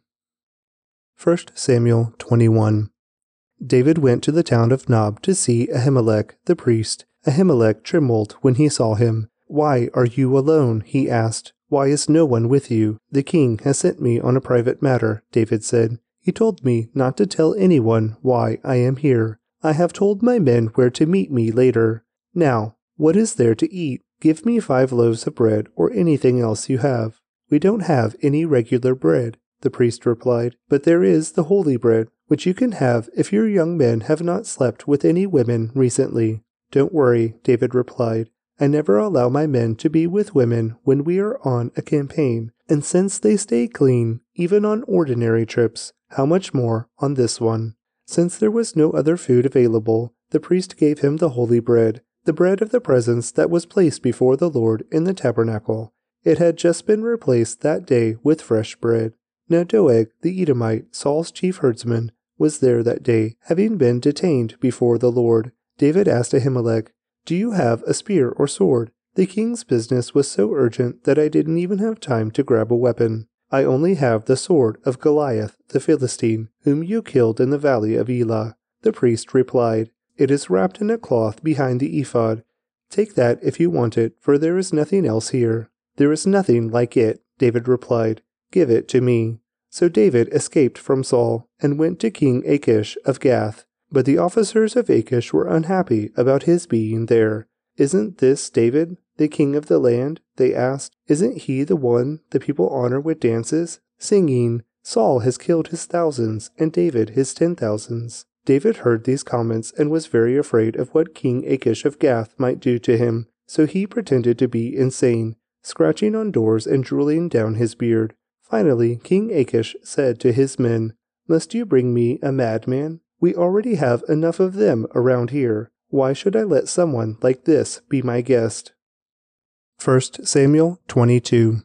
1 Samuel 21 David went to the town of Nob to see Ahimelech the priest. Ahimelech trembled when he saw him. Why are you alone? he asked. Why is no one with you? The king has sent me on a private matter, David said. He told me not to tell anyone why I am here. I have told my men where to meet me later. Now, what is there to eat? Give me five loaves of bread or anything else you have. We don't have any regular bread, the priest replied, but there is the holy bread which you can have if your young men have not slept with any women recently. Don't worry, David replied. I never allow my men to be with women when we are on a campaign, and since they stay clean, even on ordinary trips, how much more on this one? Since there was no other food available, the priest gave him the holy bread, the bread of the presence that was placed before the Lord in the tabernacle. It had just been replaced that day with fresh bread. Now Doeg the Edomite, Saul's chief herdsman, was there that day, having been detained before the Lord. David asked Ahimelech, Do you have a spear or sword? The king's business was so urgent that I didn't even have time to grab a weapon. I only have the sword of Goliath the Philistine, whom you killed in the valley of Elah. The priest replied, It is wrapped in a cloth behind the ephod. Take that if you want it, for there is nothing else here. There is nothing like it, David replied. Give it to me. So David escaped from Saul and went to King Achish of Gath. But the officers of Achish were unhappy about his being there. Isn't this David, the king of the land? They asked. Isn't he the one the people honor with dances, singing, Saul has killed his thousands, and David his ten thousands. David heard these comments and was very afraid of what King Achish of Gath might do to him, so he pretended to be insane, scratching on doors and drooling down his beard. Finally, King Achish said to his men, Must you bring me a madman? We already have enough of them around here. Why should I let someone like this be my guest? 1 Samuel 22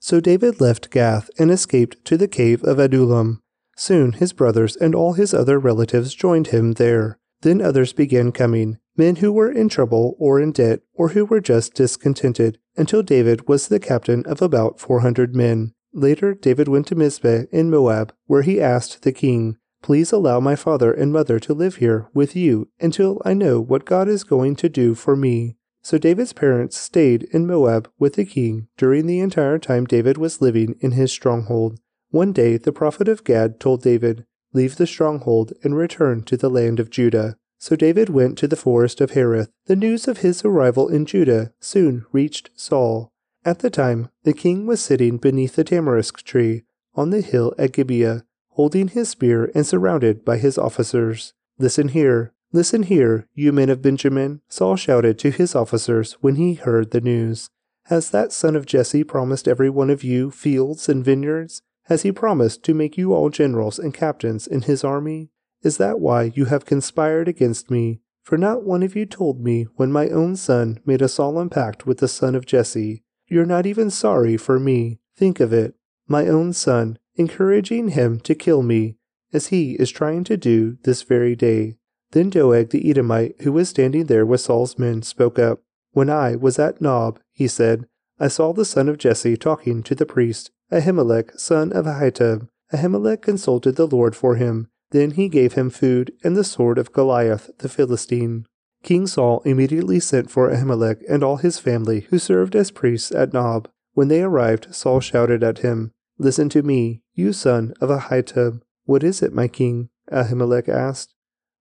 So David left Gath and escaped to the cave of Adullam. Soon his brothers and all his other relatives joined him there. Then others began coming, men who were in trouble or in debt or who were just discontented, until David was the captain of about four hundred men. Later, David went to Mizpeh in Moab, where he asked the king, Please allow my father and mother to live here with you until I know what God is going to do for me. So David's parents stayed in Moab with the king during the entire time David was living in his stronghold. One day the prophet of Gad told David, Leave the stronghold and return to the land of Judah. So David went to the forest of Hereth. The news of his arrival in Judah soon reached Saul. At the time, the king was sitting beneath the tamarisk tree on the hill at Gibeah, holding his spear and surrounded by his officers. Listen here, listen here, you men of Benjamin, Saul shouted to his officers when he heard the news. Has that son of Jesse promised every one of you fields and vineyards? Has he promised to make you all generals and captains in his army? Is that why you have conspired against me? For not one of you told me when my own son made a solemn pact with the son of Jesse. You're not even sorry for me. Think of it. My own son, encouraging him to kill me, as he is trying to do this very day. Then Doeg the Edomite, who was standing there with Saul's men, spoke up. When I was at Nob, he said, I saw the son of Jesse talking to the priest Ahimelech, son of Ahitub. Ahimelech consulted the Lord for him. Then he gave him food and the sword of Goliath the Philistine. King Saul immediately sent for Ahimelech and all his family, who served as priests at Nob. When they arrived, Saul shouted at him, Listen to me, you son of Ahitub. What is it, my king? Ahimelech asked.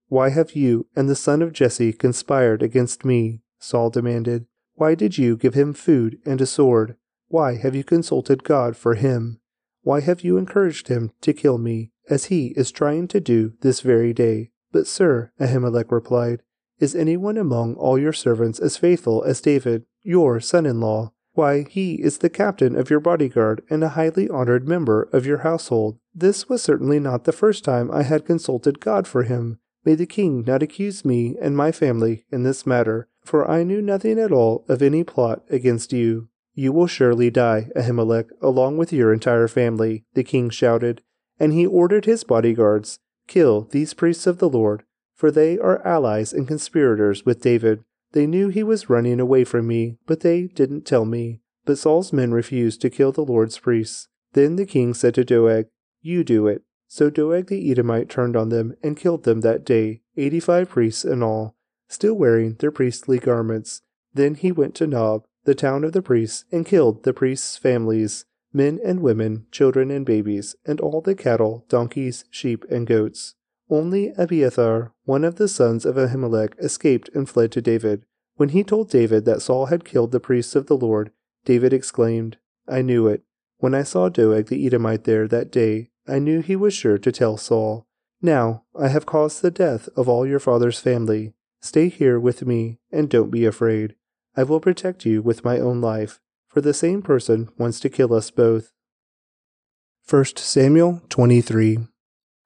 Why have you and the son of Jesse conspired against me? Saul demanded. Why did you give him food and a sword? Why have you consulted God for him? Why have you encouraged him to kill me, as he is trying to do this very day? But, sir, Ahimelech replied, is anyone among all your servants as faithful as David, your son in law? Why, he is the captain of your bodyguard and a highly honored member of your household. This was certainly not the first time I had consulted God for him. May the king not accuse me and my family in this matter, for I knew nothing at all of any plot against you. You will surely die, Ahimelech, along with your entire family, the king shouted, and he ordered his bodyguards, Kill these priests of the Lord, for they are allies and conspirators with David. They knew he was running away from me, but they didn't tell me. But Saul's men refused to kill the Lord's priests. Then the king said to Doeg, You do it. So Doeg the Edomite turned on them and killed them that day, eighty five priests in all, still wearing their priestly garments. Then he went to Nob, the town of the priests, and killed the priests' families, men and women, children and babies, and all the cattle, donkeys, sheep, and goats. Only Abiathar, one of the sons of Ahimelech, escaped and fled to David. When he told David that Saul had killed the priests of the Lord, David exclaimed, I knew it. When I saw Doeg the Edomite there that day, I knew he was sure to tell Saul. Now I have caused the death of all your father's family. Stay here with me, and don't be afraid. I will protect you with my own life, for the same person wants to kill us both. 1 Samuel 23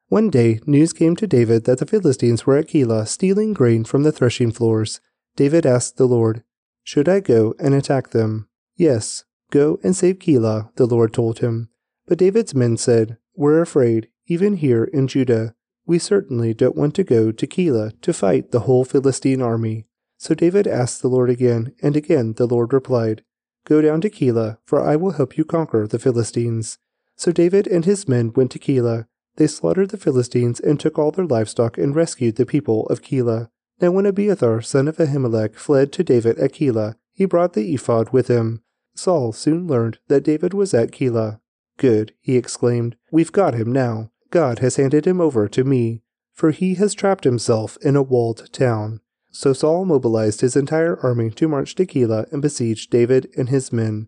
One day, news came to David that the Philistines were at Keilah stealing grain from the threshing floors. David asked the Lord, Should I go and attack them? Yes, go and save Keilah, the Lord told him. But David's men said, We're afraid, even here in Judah. We certainly don't want to go to Keilah to fight the whole Philistine army. So David asked the Lord again, and again the Lord replied, Go down to Keilah, for I will help you conquer the Philistines. So David and his men went to Keilah. They slaughtered the Philistines and took all their livestock and rescued the people of Keilah. Now when Abiathar, son of Ahimelech, fled to David at Keilah, he brought the ephod with him. Saul soon learned that David was at Keilah. Good, he exclaimed. We've got him now. God has handed him over to me, for he has trapped himself in a walled town. So Saul mobilized his entire army to march to Keilah and besiege David and his men.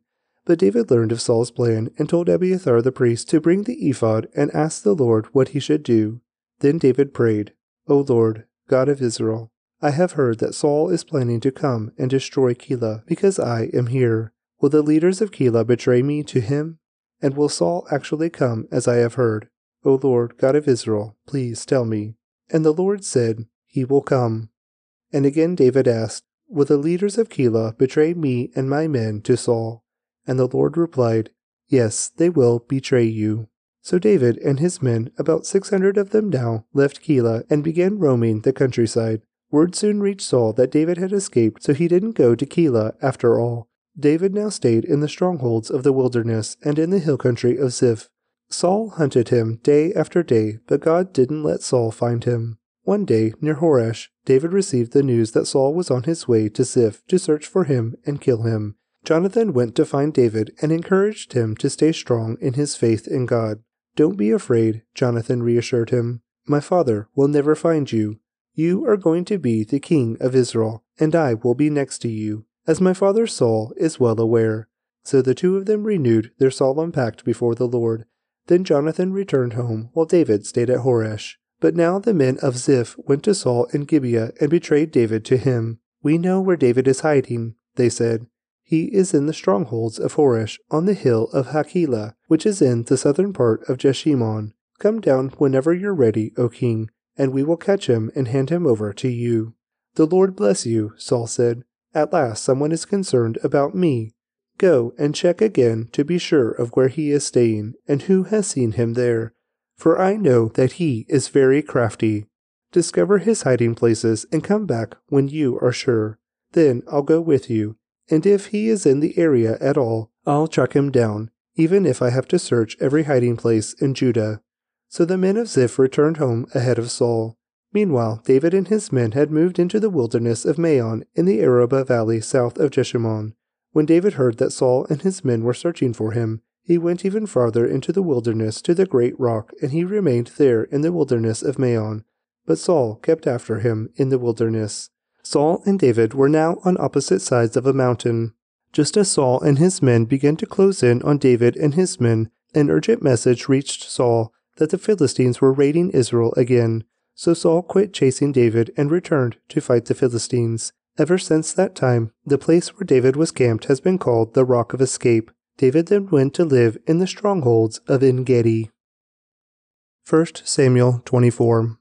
But David learned of Saul's plan and told Abiathar the priest to bring the ephod and ask the Lord what he should do. Then David prayed, O Lord, God of Israel, I have heard that Saul is planning to come and destroy Keilah because I am here. Will the leaders of Keilah betray me to him? And will Saul actually come as I have heard? O Lord, God of Israel, please tell me. And the Lord said, He will come. And again David asked, Will the leaders of Keilah betray me and my men to Saul? And the Lord replied, Yes, they will betray you. So David and his men, about six hundred of them now, left Keilah and began roaming the countryside. Word soon reached Saul that David had escaped, so he didn't go to Keilah after all. David now stayed in the strongholds of the wilderness and in the hill country of Ziph. Saul hunted him day after day, but God didn't let Saul find him. One day, near Horesh, David received the news that Saul was on his way to Ziph to search for him and kill him. Jonathan went to find David and encouraged him to stay strong in his faith in God. Don't be afraid, Jonathan reassured him. My father will never find you. You are going to be the king of Israel, and I will be next to you, as my father Saul is well aware. So the two of them renewed their solemn pact before the Lord. Then Jonathan returned home, while David stayed at Horesh. But now the men of Ziph went to Saul in Gibeah and betrayed David to him. We know where David is hiding, they said. He is in the strongholds of Horesh on the hill of Hachilah, which is in the southern part of Jeshimon. Come down whenever you're ready, O king, and we will catch him and hand him over to you. The Lord bless you, Saul said. At last someone is concerned about me. Go and check again to be sure of where he is staying and who has seen him there, for I know that he is very crafty. Discover his hiding places and come back when you are sure. Then I'll go with you, and if he is in the area at all, I'll track him down, even if I have to search every hiding place in Judah. So the men of Ziph returned home ahead of Saul. Meanwhile, David and his men had moved into the wilderness of Maon in the Arabah valley south of Jeshimon. When David heard that Saul and his men were searching for him, he went even farther into the wilderness to the great rock, and he remained there in the wilderness of Maon. But Saul kept after him in the wilderness. Saul and David were now on opposite sides of a mountain. Just as Saul and his men began to close in on David and his men, an urgent message reached Saul that the Philistines were raiding Israel again, so Saul quit chasing David and returned to fight the Philistines. Ever since that time, the place where David was camped has been called the Rock of Escape. David then went to live in the strongholds of En Gedi. 1 Samuel 24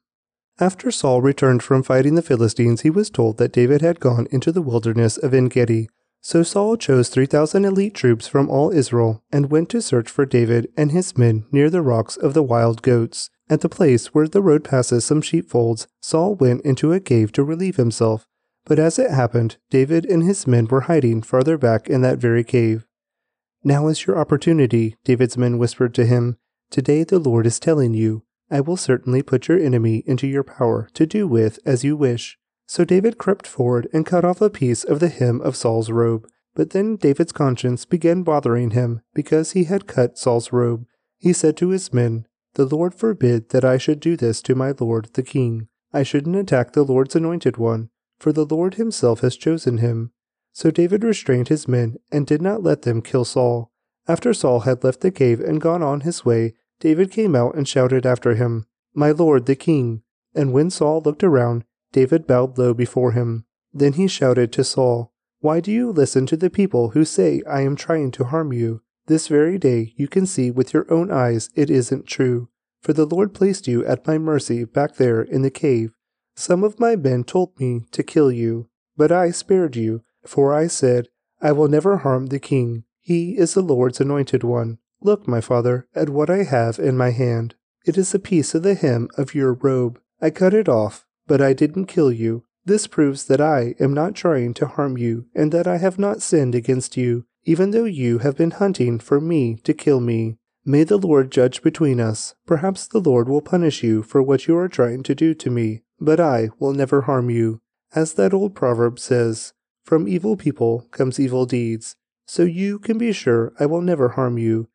After Saul returned from fighting the Philistines, he was told that David had gone into the wilderness of En Gedi. So Saul chose 3,000 elite troops from all Israel and went to search for David and his men near the rocks of the wild goats. At the place where the road passes some sheepfolds, Saul went into a cave to relieve himself. But as it happened, David and his men were hiding farther back in that very cave. Now is your opportunity, David's men whispered to him. Today the Lord is telling you, I will certainly put your enemy into your power to do with as you wish. So David crept forward and cut off a piece of the hem of Saul's robe. But then David's conscience began bothering him because he had cut Saul's robe. He said to his men, The Lord forbid that I should do this to my lord the king. I shouldn't attack the Lord's anointed one, for the Lord himself has chosen him. So David restrained his men and did not let them kill Saul. After Saul had left the cave and gone on his way, David came out and shouted after him, My lord the king. And when Saul looked around, David bowed low before him. Then he shouted to Saul, Why do you listen to the people who say I am trying to harm you? This very day you can see with your own eyes it isn't true. For the Lord placed you at my mercy back there in the cave. Some of my men told me to kill you, but I spared you, for I said, I will never harm the king. He is the Lord's anointed one. Look, my father, at what I have in my hand. It is a piece of the hem of your robe. I cut it off but I didn't kill you. This proves that I am not trying to harm you, and that I have not sinned against you, even though you have been hunting for me to kill me. May the Lord judge between us. Perhaps the Lord will punish you for what you are trying to do to me, but I will never harm you. As that old proverb says, from evil people comes evil deeds. So you can be sure I will never harm you.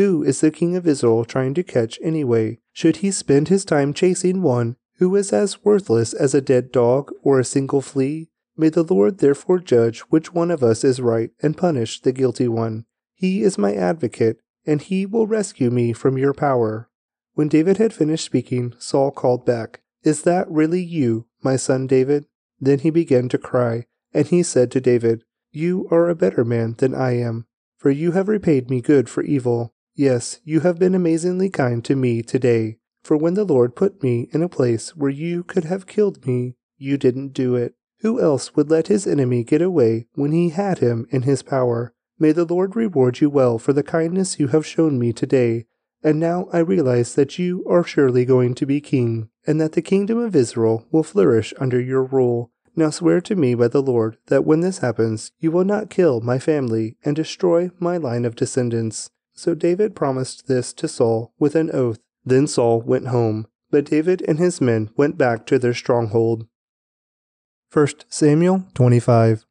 Who is the king of Israel trying to catch anyway? Should he spend his time chasing one who is as worthless as a dead dog or a single flea? May the Lord therefore judge which one of us is right and punish the guilty one. He is my advocate, and he will rescue me from your power. When David had finished speaking, Saul called back, Is that really you, my son David? Then he began to cry, and he said to David, You are a better man than I am, for you have repaid me good for evil. Yes, you have been amazingly kind to me today. For when the Lord put me in a place where you could have killed me, you didn't do it. Who else would let his enemy get away when he had him in his power? May the Lord reward you well for the kindness you have shown me today. And now I realize that you are surely going to be king, and that the kingdom of Israel will flourish under your rule. Now swear to me by the Lord that when this happens, you will not kill my family and destroy my line of descendants. So David promised this to Saul with an oath. Then Saul went home, but David and his men went back to their stronghold. 1 Samuel 25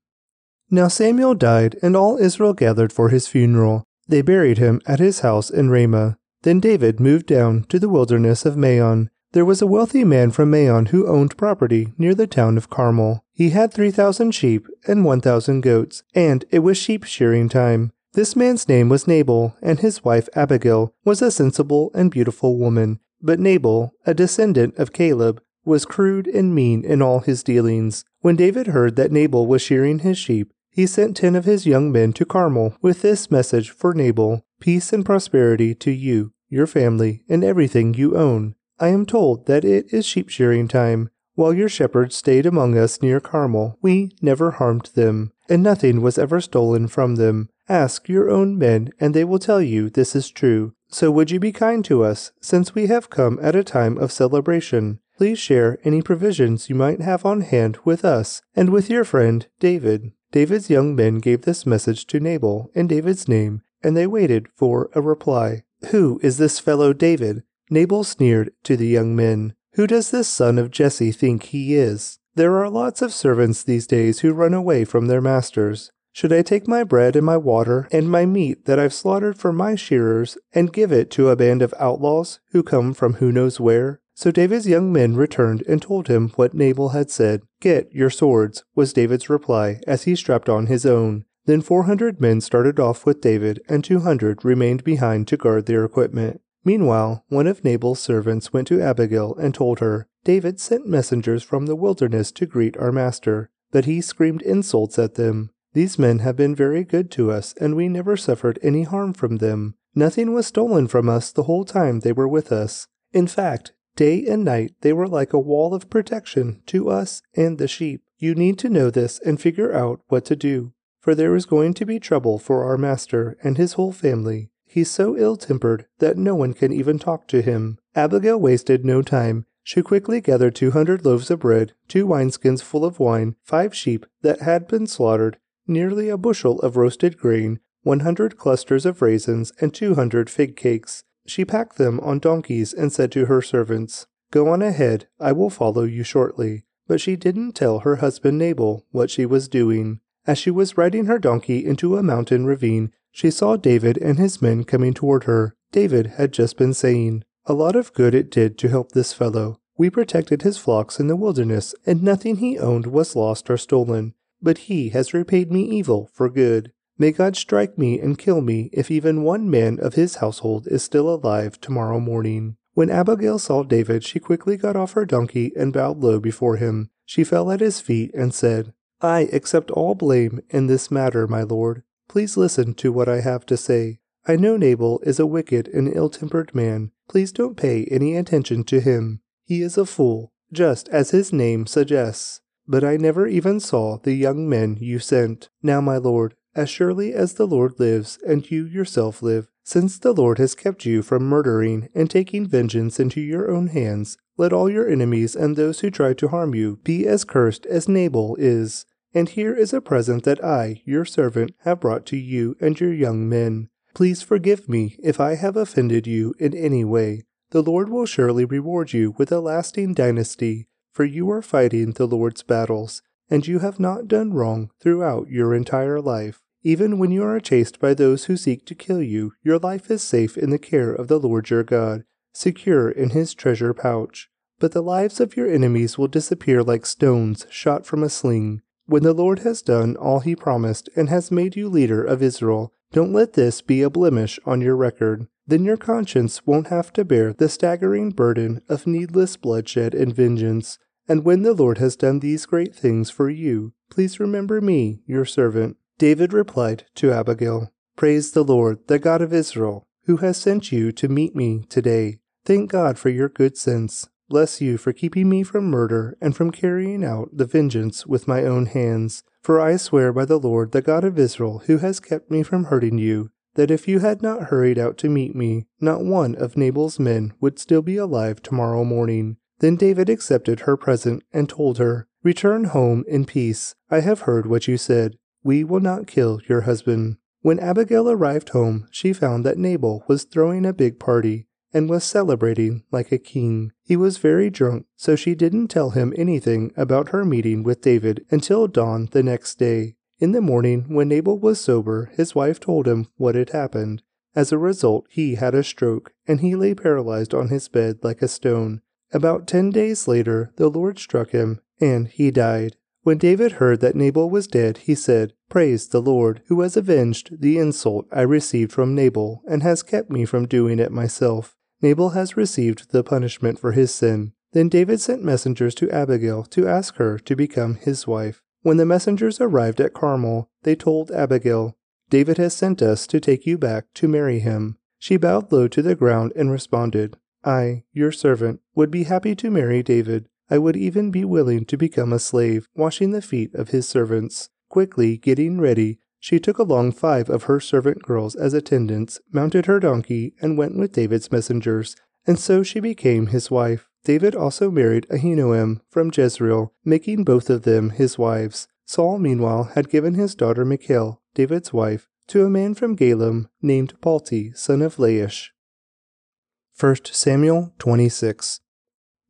Now Samuel died, and all Israel gathered for his funeral. They buried him at his house in Ramah. Then David moved down to the wilderness of Maon. There was a wealthy man from Maon who owned property near the town of Carmel. He had 3,000 sheep and 1,000 goats, and it was sheep shearing time. This man's name was Nabal, and his wife Abigail was a sensible and beautiful woman. But Nabal, a descendant of Caleb, was crude and mean in all his dealings. When David heard that Nabal was shearing his sheep, he sent ten of his young men to Carmel with this message for Nabal Peace and prosperity to you, your family, and everything you own. I am told that it is sheep shearing time. While your shepherds stayed among us near Carmel, we never harmed them, and nothing was ever stolen from them. Ask your own men, and they will tell you this is true. So would you be kind to us, since we have come at a time of celebration? Please share any provisions you might have on hand with us and with your friend David. David's young men gave this message to Nabal in David's name, and they waited for a reply. Who is this fellow David? Nabal sneered to the young men. Who does this son of Jesse think he is? There are lots of servants these days who run away from their masters. Should I take my bread and my water and my meat that I've slaughtered for my shearers and give it to a band of outlaws who come from who knows where? So David's young men returned and told him what Nabal had said. Get your swords, was David's reply as he strapped on his own. Then 400 men started off with David, and 200 remained behind to guard their equipment. Meanwhile, one of Nabal's servants went to Abigail and told her, David sent messengers from the wilderness to greet our master, but he screamed insults at them. These men have been very good to us, and we never suffered any harm from them. Nothing was stolen from us the whole time they were with us. In fact, day and night they were like a wall of protection to us and the sheep. You need to know this and figure out what to do, for there is going to be trouble for our master and his whole family. He's so ill tempered that no one can even talk to him. Abigail wasted no time. She quickly gathered two hundred loaves of bread, two wineskins full of wine, five sheep that had been slaughtered, nearly a bushel of roasted grain, 100 clusters of raisins, and 200 fig cakes. She packed them on donkeys and said to her servants, Go on ahead, I will follow you shortly. But she didn't tell her husband Nabal what she was doing. As she was riding her donkey into a mountain ravine, she saw David and his men coming toward her. David had just been saying, A lot of good it did to help this fellow. We protected his flocks in the wilderness, and nothing he owned was lost or stolen but he has repaid me evil for good. May God strike me and kill me if even one man of his household is still alive tomorrow morning. When Abigail saw David, she quickly got off her donkey and bowed low before him. She fell at his feet and said, I accept all blame in this matter, my lord. Please listen to what I have to say. I know Nabal is a wicked and ill tempered man. Please don't pay any attention to him. He is a fool, just as his name suggests. But I never even saw the young men you sent. Now, my lord, as surely as the Lord lives, and you yourself live, since the Lord has kept you from murdering and taking vengeance into your own hands, let all your enemies and those who try to harm you be as cursed as Nabal is. And here is a present that I, your servant, have brought to you and your young men. Please forgive me if I have offended you in any way. The Lord will surely reward you with a lasting dynasty for you are fighting the Lord's battles, and you have not done wrong throughout your entire life. Even when you are chased by those who seek to kill you, your life is safe in the care of the Lord your God, secure in his treasure pouch. But the lives of your enemies will disappear like stones shot from a sling. When the Lord has done all he promised and has made you leader of Israel, Don't let this be a blemish on your record. Then your conscience won't have to bear the staggering burden of needless bloodshed and vengeance. And when the Lord has done these great things for you, please remember me, your servant. David replied to Abigail, Praise the Lord, the God of Israel, who has sent you to meet me today. Thank God for your good sense. Bless you for keeping me from murder and from carrying out the vengeance with my own hands. For I swear by the Lord, the God of Israel, who has kept me from hurting you, that if you had not hurried out to meet me, not one of Nabal's men would still be alive tomorrow morning. Then David accepted her present and told her, Return home in peace. I have heard what you said. We will not kill your husband. When Abigail arrived home, she found that Nabal was throwing a big party and was celebrating like a king. He was very drunk, so she didn't tell him anything about her meeting with David until dawn the next day. In the morning, when Nabal was sober, his wife told him what had happened. As a result, he had a stroke, and he lay paralyzed on his bed like a stone. About ten days later, the Lord struck him, and he died. When David heard that Nabal was dead, he said, Praise the Lord, who has avenged the insult I received from Nabal, and has kept me from doing it myself. Nabal has received the punishment for his sin. Then David sent messengers to Abigail to ask her to become his wife. When the messengers arrived at Carmel, they told Abigail, David has sent us to take you back to marry him. She bowed low to the ground and responded, I, your servant, would be happy to marry David. I would even be willing to become a slave, washing the feet of his servants. Quickly getting ready, she took along five of her servant girls as attendants, mounted her donkey, and went with David's messengers, and so she became his wife. David also married Ahinoam from Jezreel, making both of them his wives. Saul, meanwhile, had given his daughter Michal, David's wife, to a man from Gallim named Palti, son of Laish. 1 Samuel 26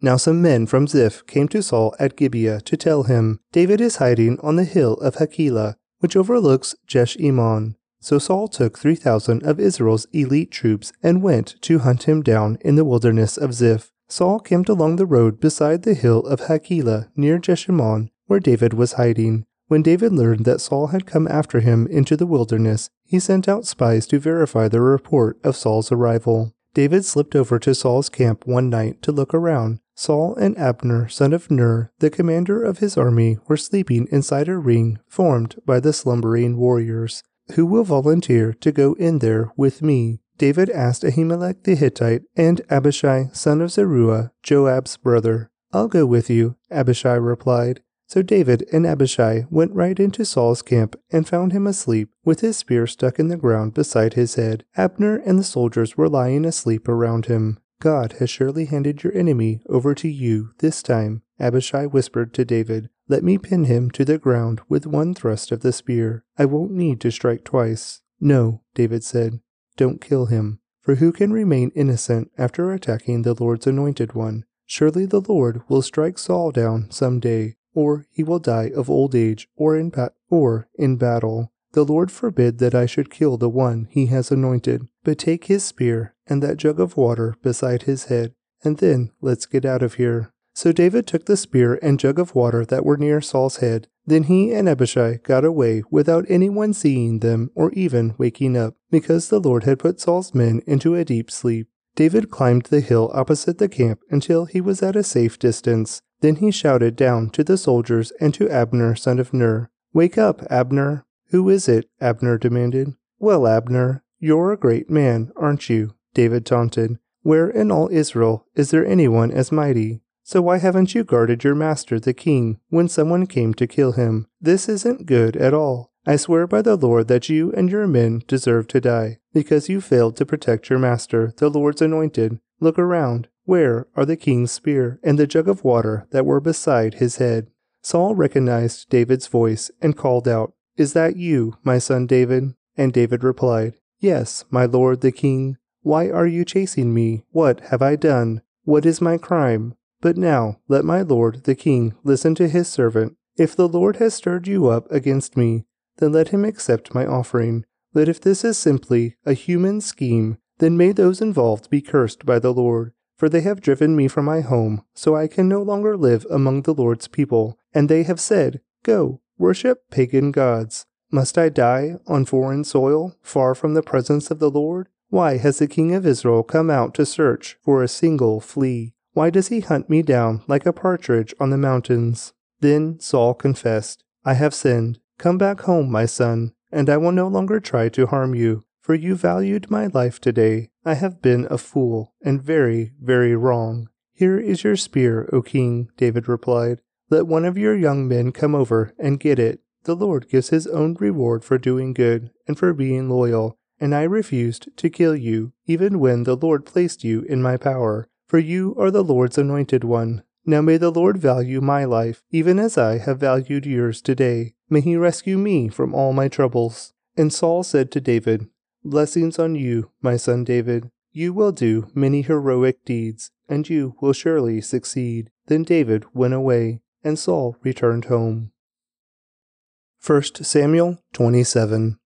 Now some men from Ziph came to Saul at Gibeah to tell him, David is hiding on the hill of Hachilah, which overlooks Jeshimon. So Saul took 3,000 of Israel's elite troops and went to hunt him down in the wilderness of Ziph. Saul camped along the road beside the hill of Hachilah near Jeshimon, where David was hiding. When David learned that Saul had come after him into the wilderness, he sent out spies to verify the report of Saul's arrival. David slipped over to Saul's camp one night to look around. Saul and Abner, son of Ner, the commander of his army, were sleeping inside a ring formed by the slumbering warriors. Who will volunteer to go in there with me? David asked Ahimelech the Hittite and Abishai, son of Zeruiah, Joab's brother. I'll go with you, Abishai replied. So David and Abishai went right into Saul's camp and found him asleep, with his spear stuck in the ground beside his head. Abner and the soldiers were lying asleep around him. God has surely handed your enemy over to you this time, Abishai whispered to David. Let me pin him to the ground with one thrust of the spear. I won't need to strike twice. No, David said. Don't kill him. For who can remain innocent after attacking the Lord's anointed one? Surely the Lord will strike Saul down some day, or he will die of old age, or in, ba- or in battle. The Lord forbid that I should kill the one he has anointed, but take his spear and that jug of water beside his head, and then let's get out of here. So David took the spear and jug of water that were near Saul's head. Then he and Abishai got away without anyone seeing them or even waking up, because the Lord had put Saul's men into a deep sleep. David climbed the hill opposite the camp until he was at a safe distance. Then he shouted down to the soldiers and to Abner, son of Ner, Wake up, Abner! Who is it? Abner demanded. Well, Abner, you're a great man, aren't you? David taunted. Where in all Israel is there anyone as mighty? So why haven't you guarded your master the king when someone came to kill him? This isn't good at all. I swear by the Lord that you and your men deserve to die, because you failed to protect your master, the Lord's anointed. Look around. Where are the king's spear and the jug of water that were beside his head? Saul recognized David's voice and called out, Is that you, my son David? And David replied, Yes, my lord the king. Why are you chasing me? What have I done? What is my crime? But now let my lord the king listen to his servant. If the Lord has stirred you up against me, then let him accept my offering. But if this is simply a human scheme, then may those involved be cursed by the Lord, for they have driven me from my home, so I can no longer live among the Lord's people. And they have said, Go, worship pagan gods. Must I die on foreign soil, far from the presence of the Lord? Why has the king of Israel come out to search for a single flea? Why does he hunt me down like a partridge on the mountains? Then Saul confessed, I have sinned. Come back home, my son, and I will no longer try to harm you, for you valued my life today. I have been a fool, and very, very wrong. Here is your spear, O king, David replied. Let one of your young men come over and get it. The Lord gives his own reward for doing good and for being loyal, and I refused to kill you, even when the Lord placed you in my power, for you are the Lord's anointed one. Now may the Lord value my life, even as I have valued yours today. May he rescue me from all my troubles. And Saul said to David, Blessings on you, my son David. You will do many heroic deeds, and you will surely succeed. Then David went away, and Saul returned home. 1 Samuel 27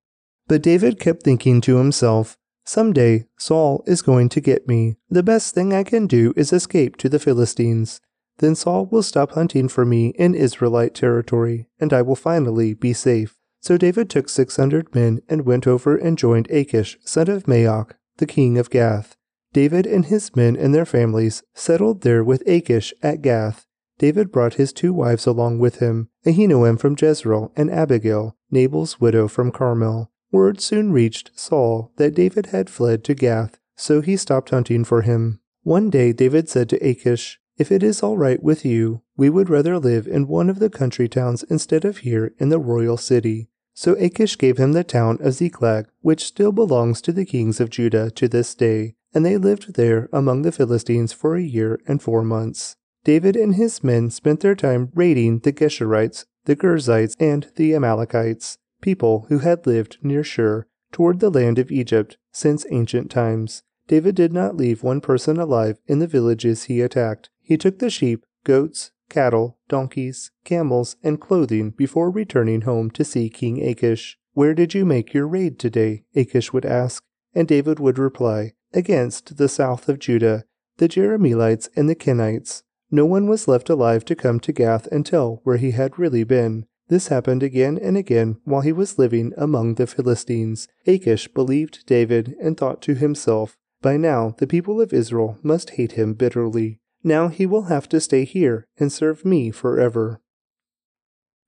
But David kept thinking to himself, Someday Saul is going to get me. The best thing I can do is escape to the Philistines. Then Saul will stop hunting for me in Israelite territory, and I will finally be safe. So David took six hundred men and went over and joined Achish, son of Maoch, the king of Gath. David and his men and their families settled there with Achish at Gath. David brought his two wives along with him, Ahinoam from Jezreel and Abigail, Nabal's widow from Carmel. Word soon reached Saul that David had fled to Gath, so he stopped hunting for him. One day David said to Achish, If it is all right with you, we would rather live in one of the country towns instead of here in the royal city. So Achish gave him the town of Ziklag, which still belongs to the kings of Judah to this day, and they lived there among the Philistines for a year and four months. David and his men spent their time raiding the Geshurites, the Girzites, and the Amalekites people who had lived near Shur toward the land of Egypt since ancient times. David did not leave one person alive in the villages he attacked. He took the sheep, goats, cattle, donkeys, camels, and clothing before returning home to see King Achish. Where did you make your raid today? Achish would ask, and David would reply, Against the south of Judah, the Jerahmeelites and the Kenites. No one was left alive to come to Gath and tell where he had really been. This happened again and again while he was living among the Philistines. Achish believed David and thought to himself, By now the people of Israel must hate him bitterly. Now he will have to stay here and serve me forever.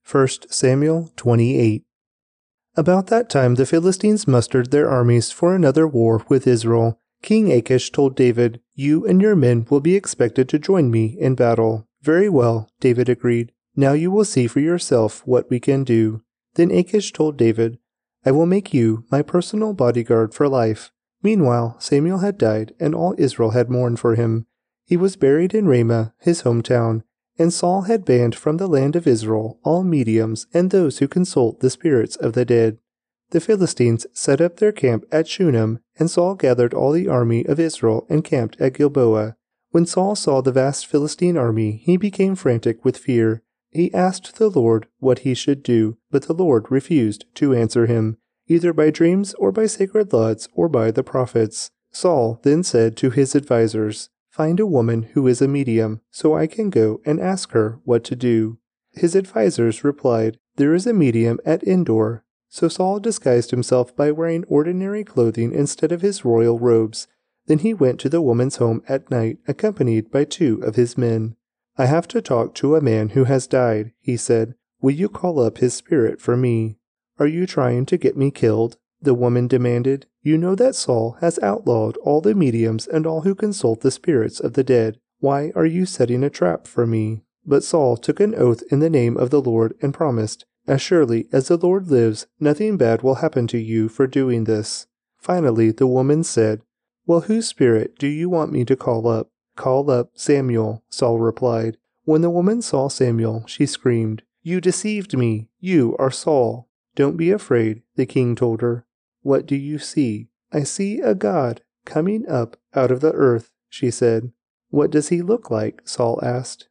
1 Samuel 28 About that time the Philistines mustered their armies for another war with Israel. King Achish told David, You and your men will be expected to join me in battle. Very well, David agreed. Now you will see for yourself what we can do. Then Achish told David, I will make you my personal bodyguard for life. Meanwhile, Samuel had died, and all Israel had mourned for him. He was buried in Ramah, his hometown, and Saul had banned from the land of Israel all mediums and those who consult the spirits of the dead. The Philistines set up their camp at Shunem, and Saul gathered all the army of Israel and camped at Gilboa. When Saul saw the vast Philistine army, he became frantic with fear. He asked the Lord what he should do, but the Lord refused to answer him, either by dreams or by sacred laws or by the prophets. Saul then said to his advisers, Find a woman who is a medium, so I can go and ask her what to do. His advisers replied, There is a medium at Endor. So Saul disguised himself by wearing ordinary clothing instead of his royal robes. Then he went to the woman's home at night, accompanied by two of his men. I have to talk to a man who has died, he said. Will you call up his spirit for me? Are you trying to get me killed? The woman demanded. You know that Saul has outlawed all the mediums and all who consult the spirits of the dead. Why are you setting a trap for me? But Saul took an oath in the name of the Lord and promised, As surely as the Lord lives, nothing bad will happen to you for doing this. Finally, the woman said, Well, whose spirit do you want me to call up? Call up Samuel, Saul replied. When the woman saw Samuel, she screamed, You deceived me! You are Saul! Don't be afraid, the king told her. What do you see? I see a god coming up out of the earth, she said. What does he look like? Saul asked.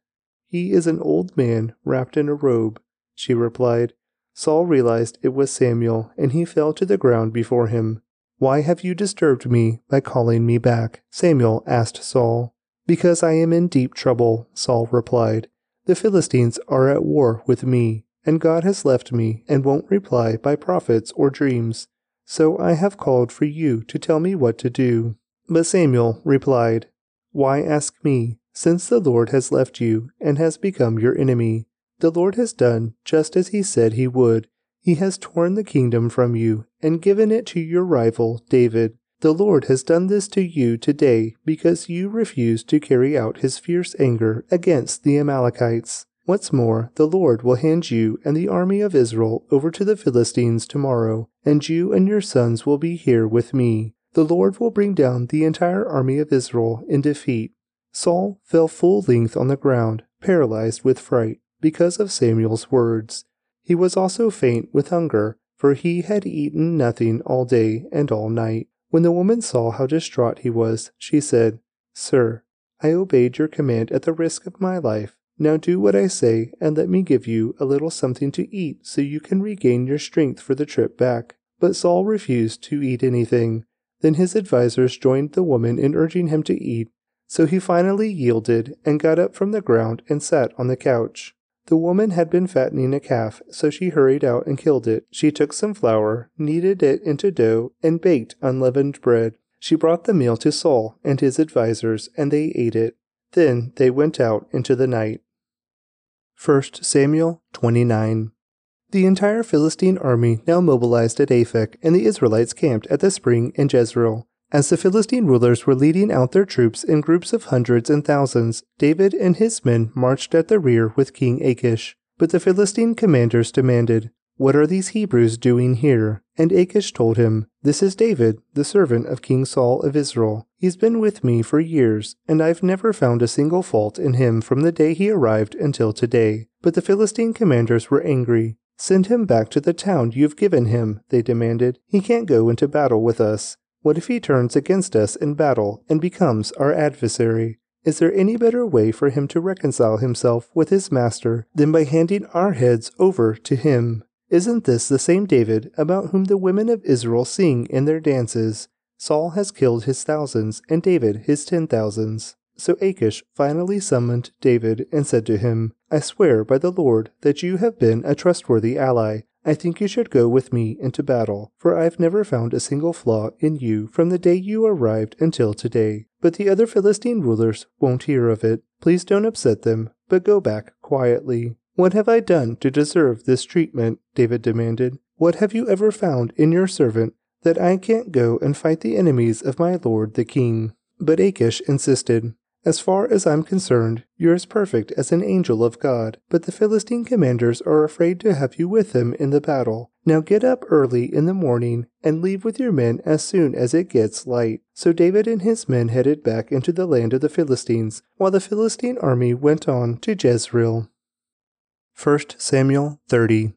He is an old man wrapped in a robe, she replied. Saul realized it was Samuel, and he fell to the ground before him. Why have you disturbed me by calling me back? Samuel asked Saul. Because I am in deep trouble, Saul replied. The Philistines are at war with me, and God has left me and won't reply by prophets or dreams. So I have called for you to tell me what to do. But Samuel replied, Why ask me, since the Lord has left you and has become your enemy? The Lord has done just as he said he would. He has torn the kingdom from you and given it to your rival, David. The Lord has done this to you today because you refused to carry out his fierce anger against the Amalekites. What's more, the Lord will hand you and the army of Israel over to the Philistines tomorrow, and you and your sons will be here with me. The Lord will bring down the entire army of Israel in defeat. Saul fell full length on the ground, paralyzed with fright, because of Samuel's words. He was also faint with hunger, for he had eaten nothing all day and all night. When the woman saw how distraught he was, she said, Sir, I obeyed your command at the risk of my life. Now do what I say, and let me give you a little something to eat so you can regain your strength for the trip back. But Saul refused to eat anything. Then his advisers joined the woman in urging him to eat, so he finally yielded and got up from the ground and sat on the couch. The woman had been fattening a calf, so she hurried out and killed it. She took some flour, kneaded it into dough, and baked unleavened bread. She brought the meal to Saul and his advisers, and they ate it. Then they went out into the night. 1 Samuel 29 The entire Philistine army now mobilized at Aphek, and the Israelites camped at the spring in Jezreel. As the Philistine rulers were leading out their troops in groups of hundreds and thousands, David and his men marched at the rear with King Achish. But the Philistine commanders demanded, What are these Hebrews doing here? And Achish told him, This is David, the servant of King Saul of Israel. He's been with me for years, and I've never found a single fault in him from the day he arrived until today. But the Philistine commanders were angry. Send him back to the town you've given him, they demanded. He can't go into battle with us. What if he turns against us in battle and becomes our adversary? Is there any better way for him to reconcile himself with his master than by handing our heads over to him? Isn't this the same David about whom the women of Israel sing in their dances? Saul has killed his thousands, and David his ten thousands. So Achish finally summoned David and said to him, I swear by the Lord that you have been a trustworthy ally. I think you should go with me into battle, for I've never found a single flaw in you from the day you arrived until today. But the other Philistine rulers won't hear of it. Please don't upset them, but go back quietly. What have I done to deserve this treatment? David demanded. What have you ever found in your servant that I can't go and fight the enemies of my lord the king? But Achish insisted. As far as I'm concerned, you're as perfect as an angel of God, but the Philistine commanders are afraid to have you with them in the battle. Now get up early in the morning and leave with your men as soon as it gets light. So David and his men headed back into the land of the Philistines, while the Philistine army went on to Jezreel. 1 Samuel 30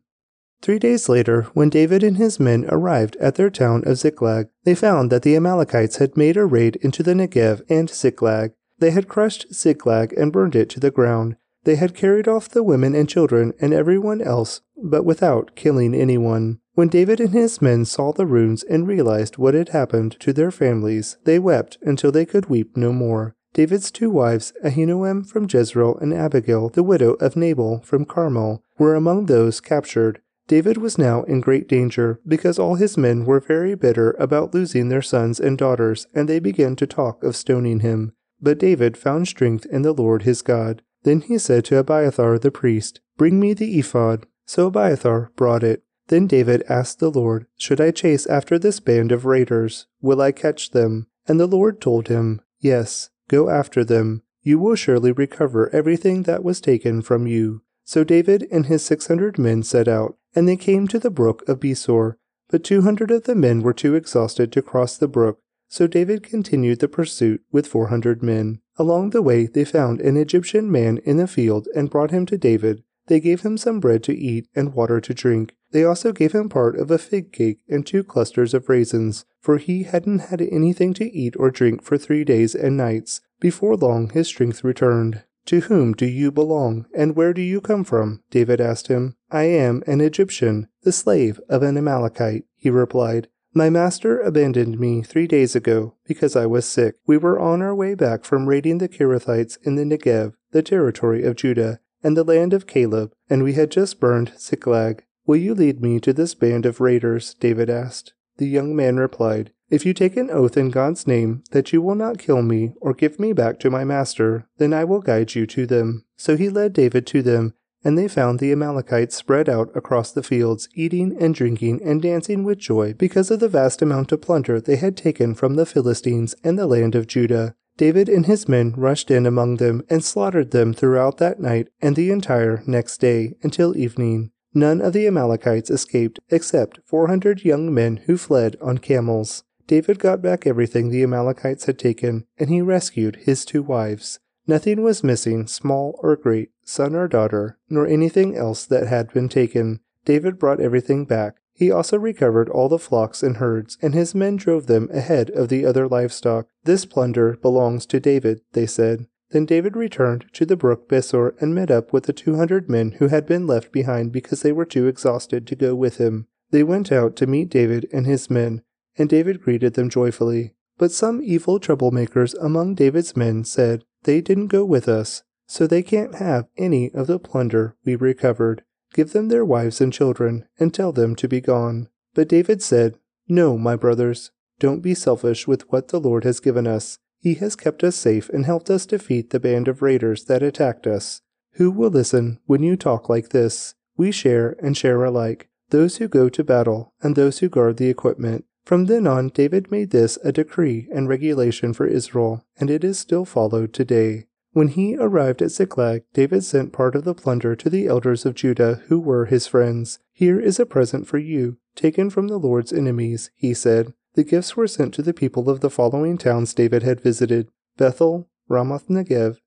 Three days later, when David and his men arrived at their town of Ziklag, they found that the Amalekites had made a raid into the Negev and Ziklag. They had crushed Ziklag and burned it to the ground. They had carried off the women and children and everyone else, but without killing anyone. When David and his men saw the ruins and realized what had happened to their families, they wept until they could weep no more. David's two wives, Ahinoam from Jezreel and Abigail, the widow of Nabal from Carmel, were among those captured. David was now in great danger because all his men were very bitter about losing their sons and daughters, and they began to talk of stoning him. But David found strength in the Lord his God. Then he said to Abiathar the priest, Bring me the ephod. So Abiathar brought it. Then David asked the Lord, Should I chase after this band of raiders? Will I catch them? And the Lord told him, Yes, go after them. You will surely recover everything that was taken from you. So David and his six hundred men set out, and they came to the brook of Besor. But two hundred of the men were too exhausted to cross the brook, so David continued the pursuit with four hundred men. Along the way they found an Egyptian man in the field and brought him to David. They gave him some bread to eat and water to drink. They also gave him part of a fig cake and two clusters of raisins, for he hadn't had anything to eat or drink for three days and nights. Before long his strength returned. To whom do you belong, and where do you come from? David asked him. I am an Egyptian, the slave of an Amalekite, he replied. My master abandoned me three days ago because I was sick. We were on our way back from raiding the Kerethites in the Negev, the territory of Judah, and the land of Caleb, and we had just burned Ziklag. Will you lead me to this band of raiders? David asked. The young man replied, If you take an oath in God's name that you will not kill me or give me back to my master, then I will guide you to them. So he led David to them, and they found the Amalekites spread out across the fields, eating and drinking and dancing with joy because of the vast amount of plunder they had taken from the Philistines and the land of Judah. David and his men rushed in among them and slaughtered them throughout that night and the entire next day until evening. None of the Amalekites escaped except 400 young men who fled on camels. David got back everything the Amalekites had taken, and he rescued his two wives. Nothing was missing, small or great, son or daughter, nor anything else that had been taken. David brought everything back. He also recovered all the flocks and herds, and his men drove them ahead of the other livestock. This plunder belongs to David, they said. Then David returned to the brook Besor and met up with the two hundred men who had been left behind because they were too exhausted to go with him. They went out to meet David and his men, and David greeted them joyfully. But some evil troublemakers among David's men said, They didn't go with us, so they can't have any of the plunder we recovered. Give them their wives and children, and tell them to be gone. But David said, No, my brothers, don't be selfish with what the Lord has given us. He has kept us safe and helped us defeat the band of raiders that attacked us. Who will listen when you talk like this? We share and share alike, those who go to battle and those who guard the equipment. From then on, David made this a decree and regulation for Israel, and it is still followed today. When he arrived at Ziklag, David sent part of the plunder to the elders of Judah who were his friends. Here is a present for you, taken from the Lord's enemies, he said. The gifts were sent to the people of the following towns David had visited Bethel, Ramoth Negev,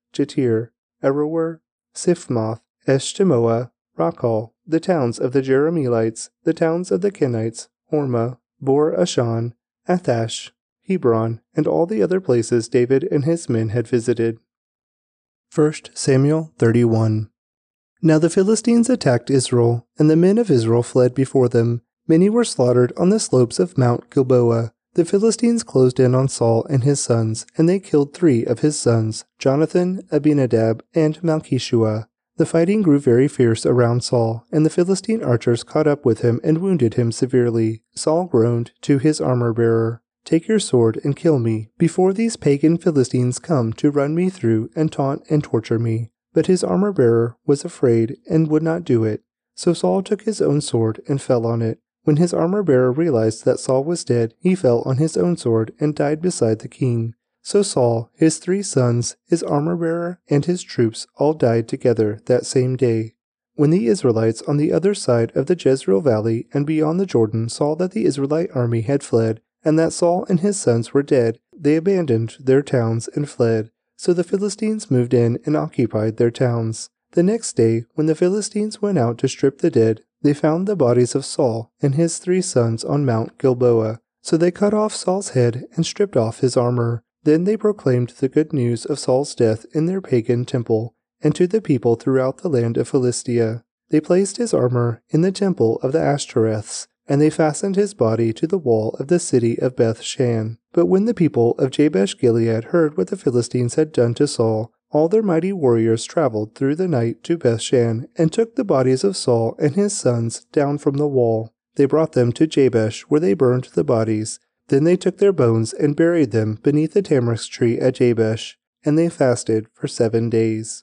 Aroer, Siphmoth, Eshtemoa, Racal, the towns of the Jerahmeelites, the towns of the Kenites, Hormah, Bor Ashan, Athach, Hebron, and all the other places David and his men had visited. 1 Samuel 31 Now the Philistines attacked Israel, and the men of Israel fled before them. Many were slaughtered on the slopes of Mount Gilboa. The Philistines closed in on Saul and his sons, and they killed three of his sons, Jonathan, Abinadab, and Malkishua. The fighting grew very fierce around Saul, and the Philistine archers caught up with him and wounded him severely. Saul groaned to his armor bearer, Take your sword and kill me, before these pagan Philistines come to run me through and taunt and torture me. But his armor bearer was afraid and would not do it. So Saul took his own sword and fell on it. When his armor bearer realized that Saul was dead, he fell on his own sword and died beside the king. So Saul, his three sons, his armor bearer, and his troops all died together that same day. When the Israelites on the other side of the Jezreel valley and beyond the Jordan saw that the Israelite army had fled, and that Saul and his sons were dead, they abandoned their towns and fled. So the Philistines moved in and occupied their towns. The next day, when the Philistines went out to strip the dead, they found the bodies of Saul and his three sons on Mount Gilboa. So they cut off Saul's head and stripped off his armor. Then they proclaimed the good news of Saul's death in their pagan temple, and to the people throughout the land of Philistia. They placed his armor in the temple of the Ashtoreths, and they fastened his body to the wall of the city of Beth Shan. But when the people of Jabesh Gilead heard what the Philistines had done to Saul, all their mighty warriors traveled through the night to Bethshan, and took the bodies of Saul and his sons down from the wall. They brought them to Jabesh, where they burned the bodies. Then they took their bones and buried them beneath the tamarisk tree at Jabesh, and they fasted for seven days.